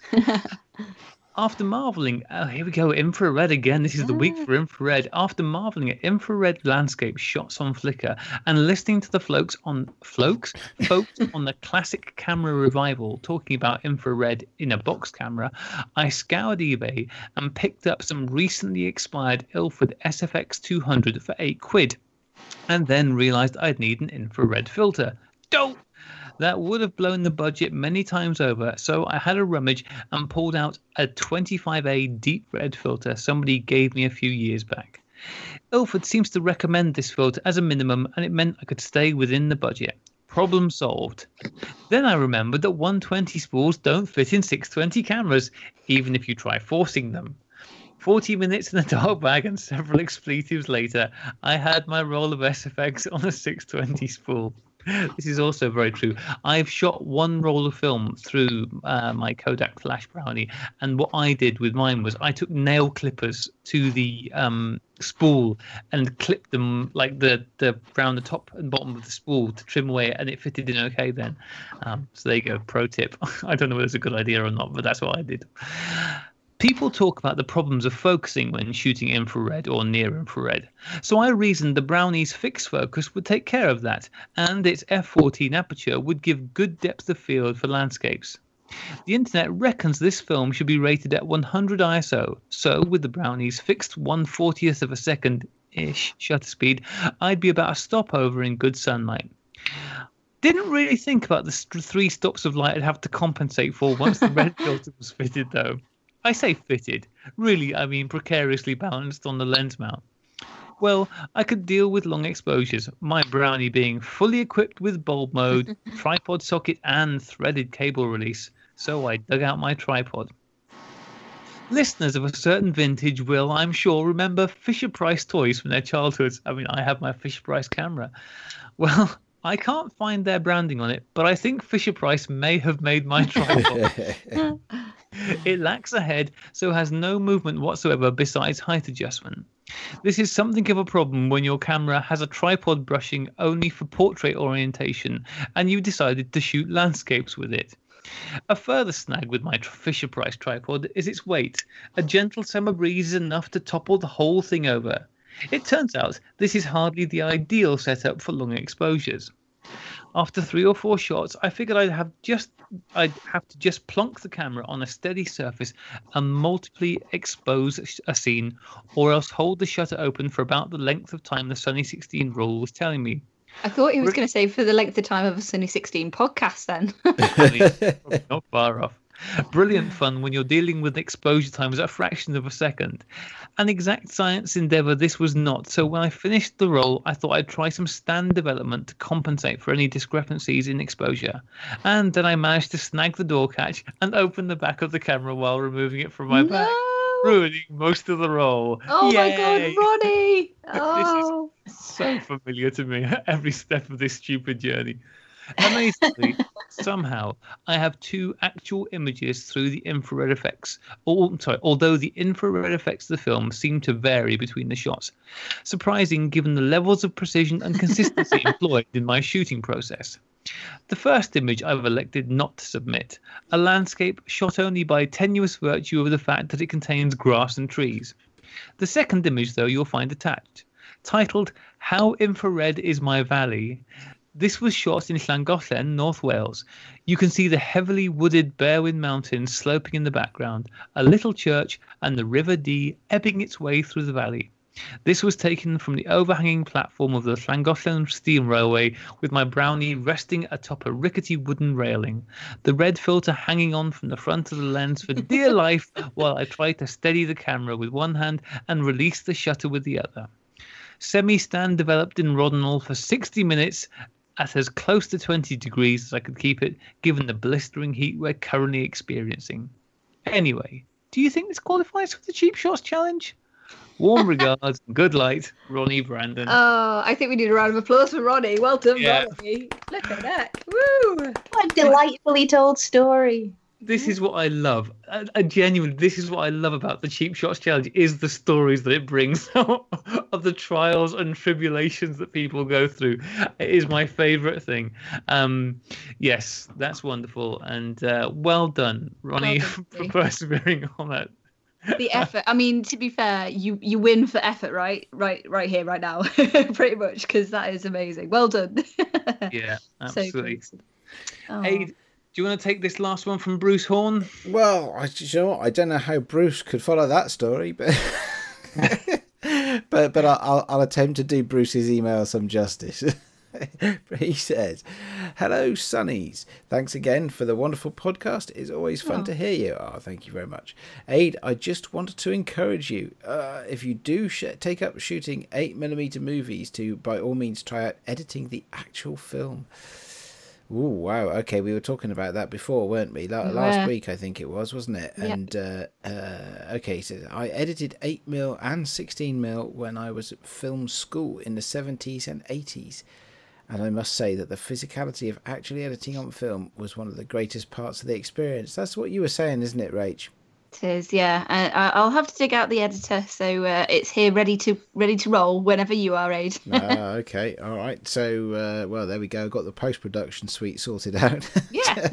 After marveling, oh, here we go, infrared again. This is the week for infrared. After marveling at infrared landscape shots on Flickr and listening to the folks on folks, folks on the classic camera revival talking about infrared in a box camera, I scoured eBay and picked up some recently expired Ilford SFX 200 for eight quid, and then realized I'd need an infrared filter. Dope! That would have blown the budget many times over, so I had a rummage and pulled out a 25A deep red filter somebody gave me a few years back. Ilford seems to recommend this filter as a minimum, and it meant I could stay within the budget. Problem solved. Then I remembered that 120 spools don't fit in 620 cameras, even if you try forcing them. 40 minutes in the dark bag and several expletives later, I had my roll of SFX on a 620 spool. This is also very true. I've shot one roll of film through uh, my Kodak Flash Brownie, and what I did with mine was I took nail clippers to the um, spool and clipped them like the the around the top and bottom of the spool to trim away, and it fitted in okay then. Um, so there you go, pro tip. I don't know whether it's a good idea or not, but that's what I did. People talk about the problems of focusing when shooting infrared or near infrared, so I reasoned the Brownie's fixed focus would take care of that, and its f14 aperture would give good depth of field for landscapes. The internet reckons this film should be rated at 100 ISO, so with the Brownie's fixed 140th of a second ish shutter speed, I'd be about a stopover in good sunlight. Didn't really think about the three stops of light I'd have to compensate for once the red filter was fitted, though. I say fitted. Really, I mean precariously balanced on the lens mount. Well, I could deal with long exposures, my Brownie being fully equipped with bulb mode, tripod socket, and threaded cable release, so I dug out my tripod. Listeners of a certain vintage will, I'm sure, remember Fisher Price toys from their childhoods. I mean, I have my Fisher Price camera. Well, I can't find their branding on it, but I think Fisher Price may have made my tripod. it lacks a head, so has no movement whatsoever besides height adjustment. This is something of a problem when your camera has a tripod brushing only for portrait orientation and you decided to shoot landscapes with it. A further snag with my Fisher Price tripod is its weight. A gentle summer breeze is enough to topple the whole thing over. It turns out this is hardly the ideal setup for long exposures. After three or four shots, I figured I'd have just I'd have to just plonk the camera on a steady surface and multiply expose a scene, or else hold the shutter open for about the length of time the Sunny 16 rule was telling me. I thought he was going to say for the length of time of a Sunny 16 podcast then. not far off. Brilliant fun when you're dealing with exposure times at a fraction of a second. An exact science endeavor this was not, so when I finished the roll, I thought I'd try some stand development to compensate for any discrepancies in exposure. And then I managed to snag the door catch and open the back of the camera while removing it from my no. back, ruining most of the roll. Oh my god, Ronnie! Oh. so familiar to me every step of this stupid journey. Amazingly, somehow I have two actual images through the infrared effects. All, sorry, although the infrared effects of the film seem to vary between the shots. Surprising given the levels of precision and consistency employed in my shooting process. The first image I've elected not to submit, a landscape shot only by tenuous virtue of the fact that it contains grass and trees. The second image, though, you'll find attached, titled How Infrared is My Valley. This was shot in Llangollen, North Wales. You can see the heavily wooded Berwyn Mountains sloping in the background, a little church, and the River Dee ebbing its way through the valley. This was taken from the overhanging platform of the Llangollen Steam Railway with my brownie resting atop a rickety wooden railing, the red filter hanging on from the front of the lens for dear life while I tried to steady the camera with one hand and release the shutter with the other. Semi stand developed in Rodinal for 60 minutes at as close to 20 degrees as I could keep it, given the blistering heat we're currently experiencing. Anyway, do you think this qualifies for the Cheap Shots Challenge? Warm regards, and good light, Ronnie Brandon. Oh, I think we need a round of applause for Ronnie. Well done, Yeah. Ronnie. Look at that. Woo! What a delightfully told story. This is what I love. I, I genuinely, this is what I love about the Cheap Shots Challenge is the stories that it brings of the trials and tribulations that people go through. It is my favourite thing. Um, yes, that's wonderful and uh, well done, Ronnie, Well for done, Steve. persevering on that. The effort. I mean, to be fair, you you win for effort, right? Right, right here, right now, pretty much, because that is amazing. Well done. Yeah, absolutely. Oh. Ade, do you want to take this last one from Bruce Horn? Well, I, you know what? I don't know how Bruce could follow that story, but but but I'll, I'll, I'll attempt to do Bruce's email some justice. he says, "Hello, Sunnies. Thanks again for the wonderful podcast. It's always fun Oh. to hear you. Oh, thank you very much, Ade. I just wanted to encourage you. Uh, if you do sh- take up shooting eight millimeter movies, to by all means try out editing the actual film." Ooh, wow. Okay, we were talking about that before, weren't we? La- last week, I think it was, wasn't it? Yep. And uh, uh, okay, so I edited eight mil and sixteen mil when I was at film school in the seventies and eighties, and I must say that the physicality of actually editing on film was one of the greatest parts of the experience. That's what you were saying, isn't it, Rach? It is, yeah. Uh, I- I'll have to dig out the editor, so uh, it's here, ready to ready to roll whenever you are, Ade. ah, okay, all right. So, uh, well, there we go. Got the post production suite sorted out. Yeah,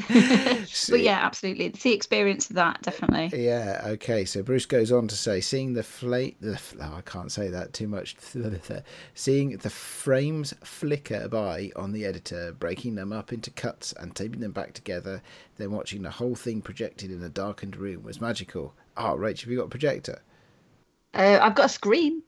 but yeah, absolutely. It's The experience of that definitely. Yeah. Okay. So Bruce goes on to say, seeing the flame, the f- oh, I can't say that too much. Seeing the frames flicker by on the editor, breaking them up into cuts and taping them back together, then watching the whole thing projected in a darkened room was magical. Oh, Rach, have you got a projector? Uh, I've got a screen.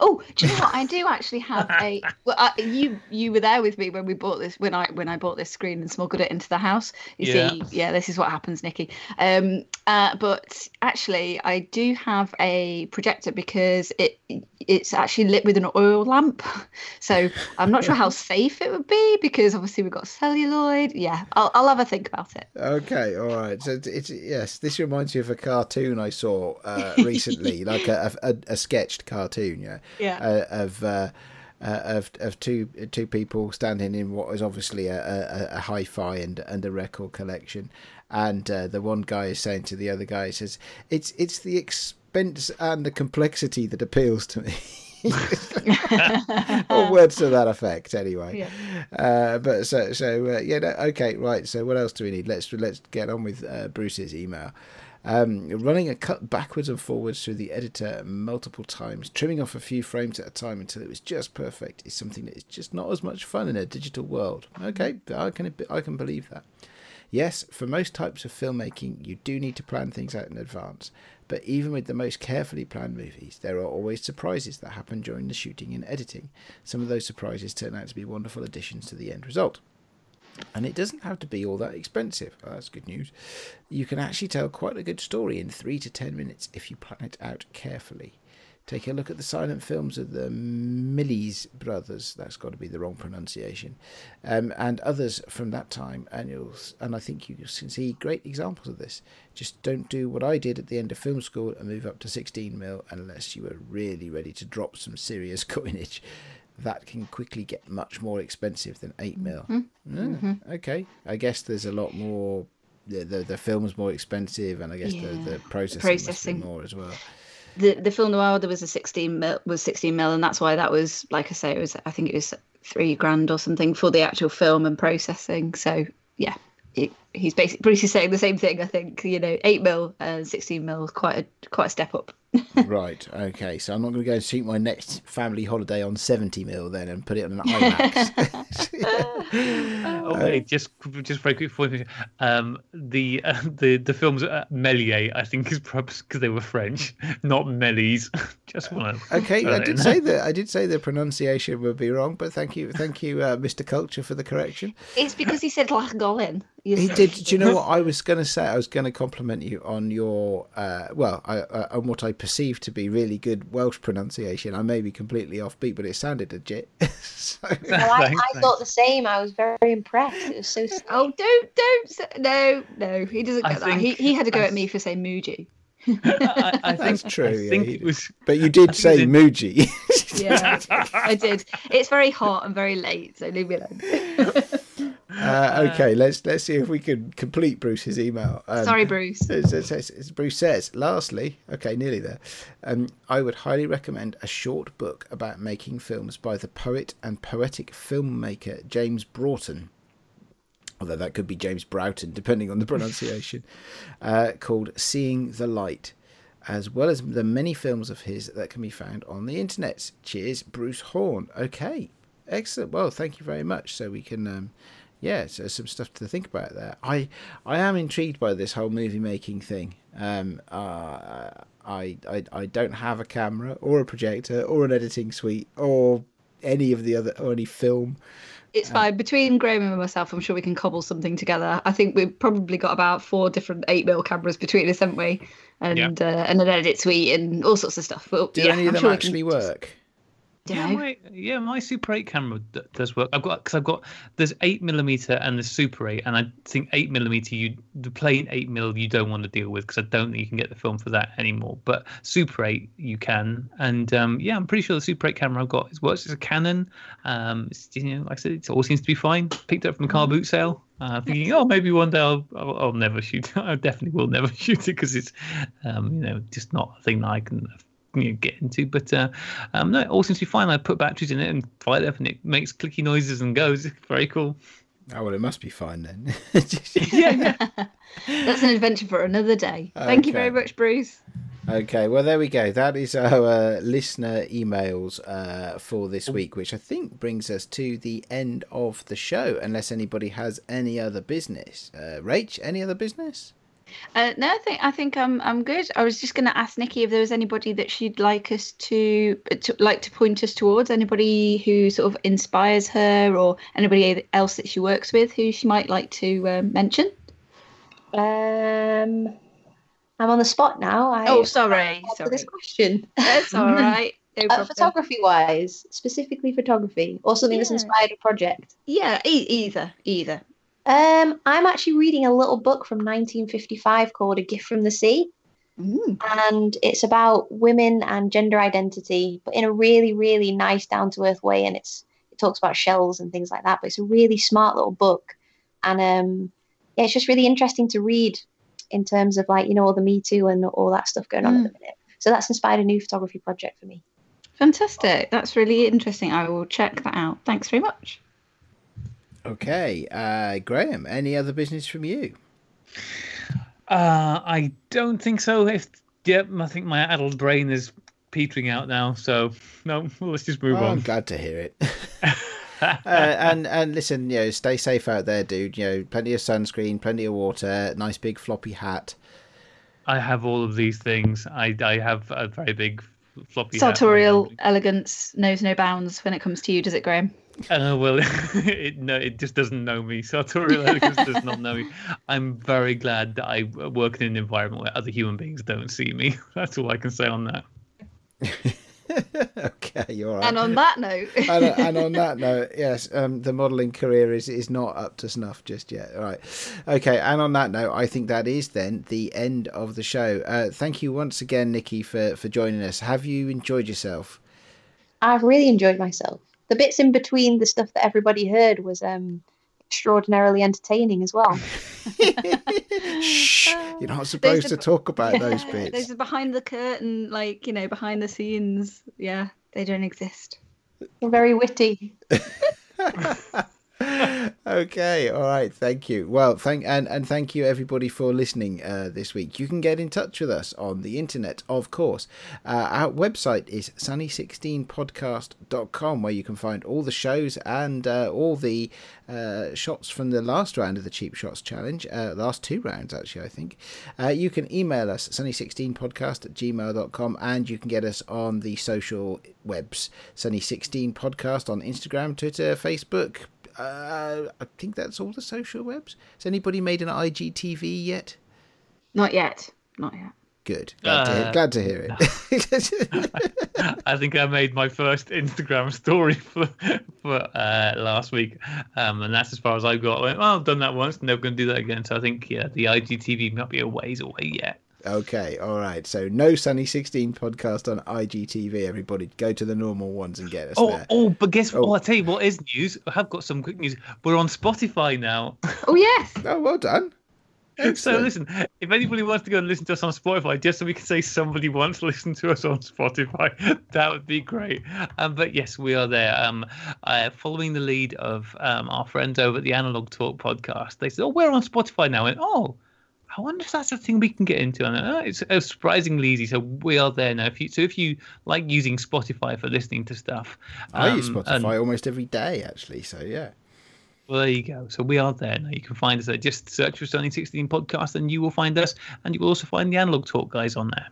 Oh, do you know what? I do actually have a. Well, I, you you were there with me when we bought this when I when I bought this screen and smuggled it into the house. You Yeah. see, yeah, this is what happens, Nikki. Um, uh, but actually, I do have a projector because it it's actually lit with an oil lamp. So I'm not sure how safe it would be because obviously we've got celluloid. Yeah, I'll I'll have a think about it. Okay, all right. So it's, it's yes, this reminds me of a cartoon I saw uh, recently, like a, a, a sketched cartoon, yeah, Yeah. uh, of. Uh, uh, of of two two people standing in what is obviously a, a, a hi-fi and and a record collection, and uh, the one guy is saying to the other guy, he says, "It's it's the expense and the complexity that appeals to me." or words to that effect, anyway. Uh, but so so uh, yeah, no, okay, right. So what else do we need? Let's let's get on with uh, Bruce's email. Um, running a cut backwards and forwards through the editor multiple times, trimming off a few frames at a time until it was just perfect, is something that is just not as much fun in a digital world. Okay, I can I can believe that. Yes, for most types of filmmaking, you do need to plan things out in advance. But even with the most carefully planned movies, there are always surprises that happen during the shooting and editing. Some of those surprises turn out to be wonderful additions to the end result. And it doesn't have to be all that expensive. Oh, that's good news. You can actually tell quite a good story in three to ten minutes if you plan it out carefully. Take a look at the silent films of the Millies brothers. That's got to be the wrong pronunciation, um, and others from that time. And you'll, and I think you can see great examples of this. Just don't do what I did at the end of film school and move up to 16 mil unless you were really ready to drop some serious coinage. That can quickly get much more expensive than 8 mil. Ah, okay, I guess there's a lot more. The, the the film's more expensive, and I guess Yeah, the, the processing, processing. must be more as well. the the film noir there was a 16 mil was 16 mil and that's why that was like i say it was i think it was three grand or something for the actual film and processing so yeah it, he's basically bruce is saying the same thing i think you know 8 mil and 16 mil is quite a quite a step up right. Okay. So I'm not going to go and shoot my next family holiday on 70 mil then and put it on an IMAX. Okay, just just very quick point. Um, the uh, the the films uh, Méliès, I think, is perhaps because they were French, not Méliès. just want to. okay. I did say that. I did say the pronunciation would be wrong, but thank you, thank you, uh, Mr. Culture, for the correction. it's because he said Llangollen He did. Do you know what I was going to say? I was going to compliment you on your, uh, well, I, uh, on what I perceived to be really good Welsh pronunciation. I may be completely offbeat, but it sounded legit. so, Well, I, Thanks, I thought the same. I was very impressed. It was so. sweet. oh don't don't say, no no he doesn't I get that he, he had to go I at me for saying Muji I, I think, That's true, I yeah, think it was. but you did say did. Muji. yeah i did it's very hot and very late so leave me alone uh, okay, let's let's see if we can complete Bruce's email. Um, sorry bruce It says- says- as Bruce says, lastly, okay, nearly there. Um, I would highly recommend a short book about making films by the poet and poetic filmmaker James Broughton. Although that could be James Broughton, depending on the pronunciation, uh, called Seeing the Light, as well as the many films of his that can be found on the internet. Cheers, Bruce Horn. Okay, excellent. Well, thank you very much. So we can um, yeah, so some stuff to think about there. I I am intrigued by this whole movie making thing. Um, uh, I, I I don't have a camera or a projector or an editing suite or any of the other or any film. It's fine. Between Graham and myself, I'm sure we can cobble something together. I think we've probably got about four different 8 mil cameras between us, haven't we? And uh, and an edit suite and all sorts of stuff. But Do yeah, any of I'm them sure we can actually just- work? Yeah, my, yeah, my Super 8 camera d- does work. I've got because I've got there's eight millimeter and the Super 8, and I think eight millimeter you the plain eight mil you don't want to deal with because I don't think you can get the film for that anymore. But Super 8 you can, and um, yeah, I'm pretty sure the Super 8 camera I've got is works. It's a Canon. Um, it's, you know, like I said, it all seems to be fine. Picked up from a car boot sale. Uh, thinking, oh, maybe one day I'll, I'll, I'll never shoot. I definitely will never shoot it because it's, um, you know, just not a thing that I can you know, get into. But uh, um, no, it all seems to be fine. I put batteries in it and fire it up, and it makes clicky noises and goes. Very cool. Oh well, it must be fine then. yeah, yeah. That's an adventure for another day. Thank you very much, Bruce. Okay, well there we go. That is our uh, listener emails uh, for this week, which I think brings us to the end of the show. Unless anybody has any other business, uh, Rach, any other business? Uh, no, I think I think I'm I'm good. I was just going to ask Nikki if there was anybody that she'd like us to, to like to point us towards. Anybody who sort of inspires her, or anybody else that she works with who she might like to uh, mention. Um, I'm on the spot now. I Oh, sorry, sorry. this question. That's all right. No Uh, photography wise, specifically photography, or something that's inspired a project. Yeah, e- either, either. Um, I'm actually reading a little book from 1955 called A Gift from the Sea, Mm. and it's about women and gender identity, but in a really, really nice, down to earth way. And it's it talks about shells and things like that. But it's a really smart little book, and um, yeah, it's just really interesting to read in terms of like you know all the Me Too and all that stuff going on at the minute. So that's inspired a new photography project for me. Fantastic. That's really interesting. I will check that out. Thanks very much. Okay, uh, Graham, any other business from you? Uh, I don't think so. If yep, I think my adult brain is petering out now. So no, well, let's just move Oh, I'm glad to hear it. uh, and and listen, you know, stay safe out there, dude. You know, plenty of sunscreen, plenty of water, nice big floppy hat. I have all of these things. I I have a very big floppy. hat. Sartorial elegance knows no bounds when it comes to you, does it, Graham? Uh, well, it no, it just doesn't know me. Sartorial elegance does not know me. I'm very glad that I work in an environment where other human beings don't see me. That's all I can say on that. okay, you're all right. And on that note, and, and on that note, yes, um, the modelling career is is not up to snuff just yet. All right, okay. And on that note, I think that is then the end of the show. Uh, thank you once again, Nikki, for for joining us. Have you enjoyed yourself? I've really enjoyed myself. The bits in between the stuff that everybody heard was um, extraordinarily entertaining as well. Shh, you're not supposed are- to talk about those bits. Those are behind the curtain, like you know, behind the scenes. Yeah, they don't exist. They're very witty. okay all right thank you. Well thank and and thank you everybody for listening uh, this week. You can get in touch with us on the internet of course. Uh, our website is sunny16podcast.com where you can find all the shows and uh, all the uh, shots from the last round of the cheap shots challenge uh, last two rounds actually i think. Uh, you can email us sunny16podcast at gmail.com and you can get us on the social webs sunny16 podcast on instagram twitter facebook uh, I think that's all the social webs. Has anybody made an IGTV yet? Not yet. Not yet. Good. Glad, to, hear, Uh, glad to hear it. I think I made my first Instagram story for for uh, last week, um, and that's as far as I got. I went, well, I've done that once, never going to do that again. So I think yeah, the IGTV might be a ways away yet. Okay, all right. So no Sunny 16 podcast on IGTV. Everybody, go to the normal ones and get us Oh, there. oh, but guess what? Oh. Oh. I'll tell you what is news. I have got some quick news. We're on Spotify now. Oh yes. Oh, well done. so listen, if anybody wants to go and listen to us on Spotify, just so we can say somebody wants to listen to us on Spotify, that would be great. Um, but yes, we are there. Um, uh, following the lead of um, our friends over at the Analog Talk podcast, they said, "Oh, we're on Spotify now." And oh, I wonder if that's a thing we can get into. And uh, it's uh, surprisingly easy. So we are there now. If you, so if you like using Spotify for listening to stuff, I use um, Spotify and- almost every day, actually. So yeah. well, there you go. So we are there now. You can find us there. Just search for Sunny 16 podcast and you will find us. And you will also find the Analog Talk guys on there.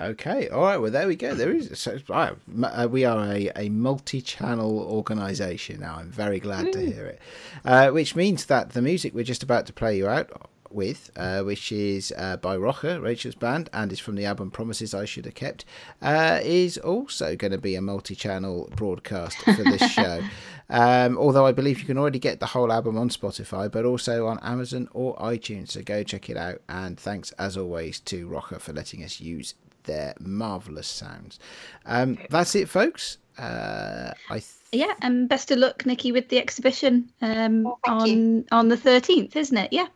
Okay, all right. Well, there we go. There is. So, right, uh, we are a, a multi-channel organisation now. I'm very glad to hear it. Uh, which means that the music we're just about to play you out with, uh, which is uh, by Roja, Rachel's band, and is from the album Promises I Should Have Kept, uh, is also going to be a multi-channel broadcast for this show. Um, although I believe you can already get the whole album on Spotify, but also on Amazon or iTunes. So go check it out. And thanks as always to Roja for letting us use their marvelous sounds. Um, that's it, folks. Uh, I th- Yeah, and best of luck, Nikki, with the exhibition um, Oh, on you. on the thirteenth, isn't it? Yeah.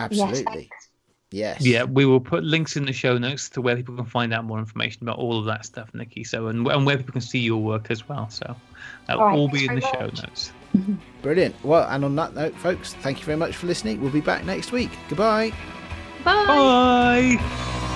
Absolutely thanks. yes. Yeah, we will put links in the show notes to where people can find out more information about all of that stuff, Nikki. So and, and where people can see your work as well. So that'll All right, all be in the very show notes. Brilliant. Well, and on that note, folks, thank you very much for listening. We'll be back next week. Goodbye. Bye. Bye.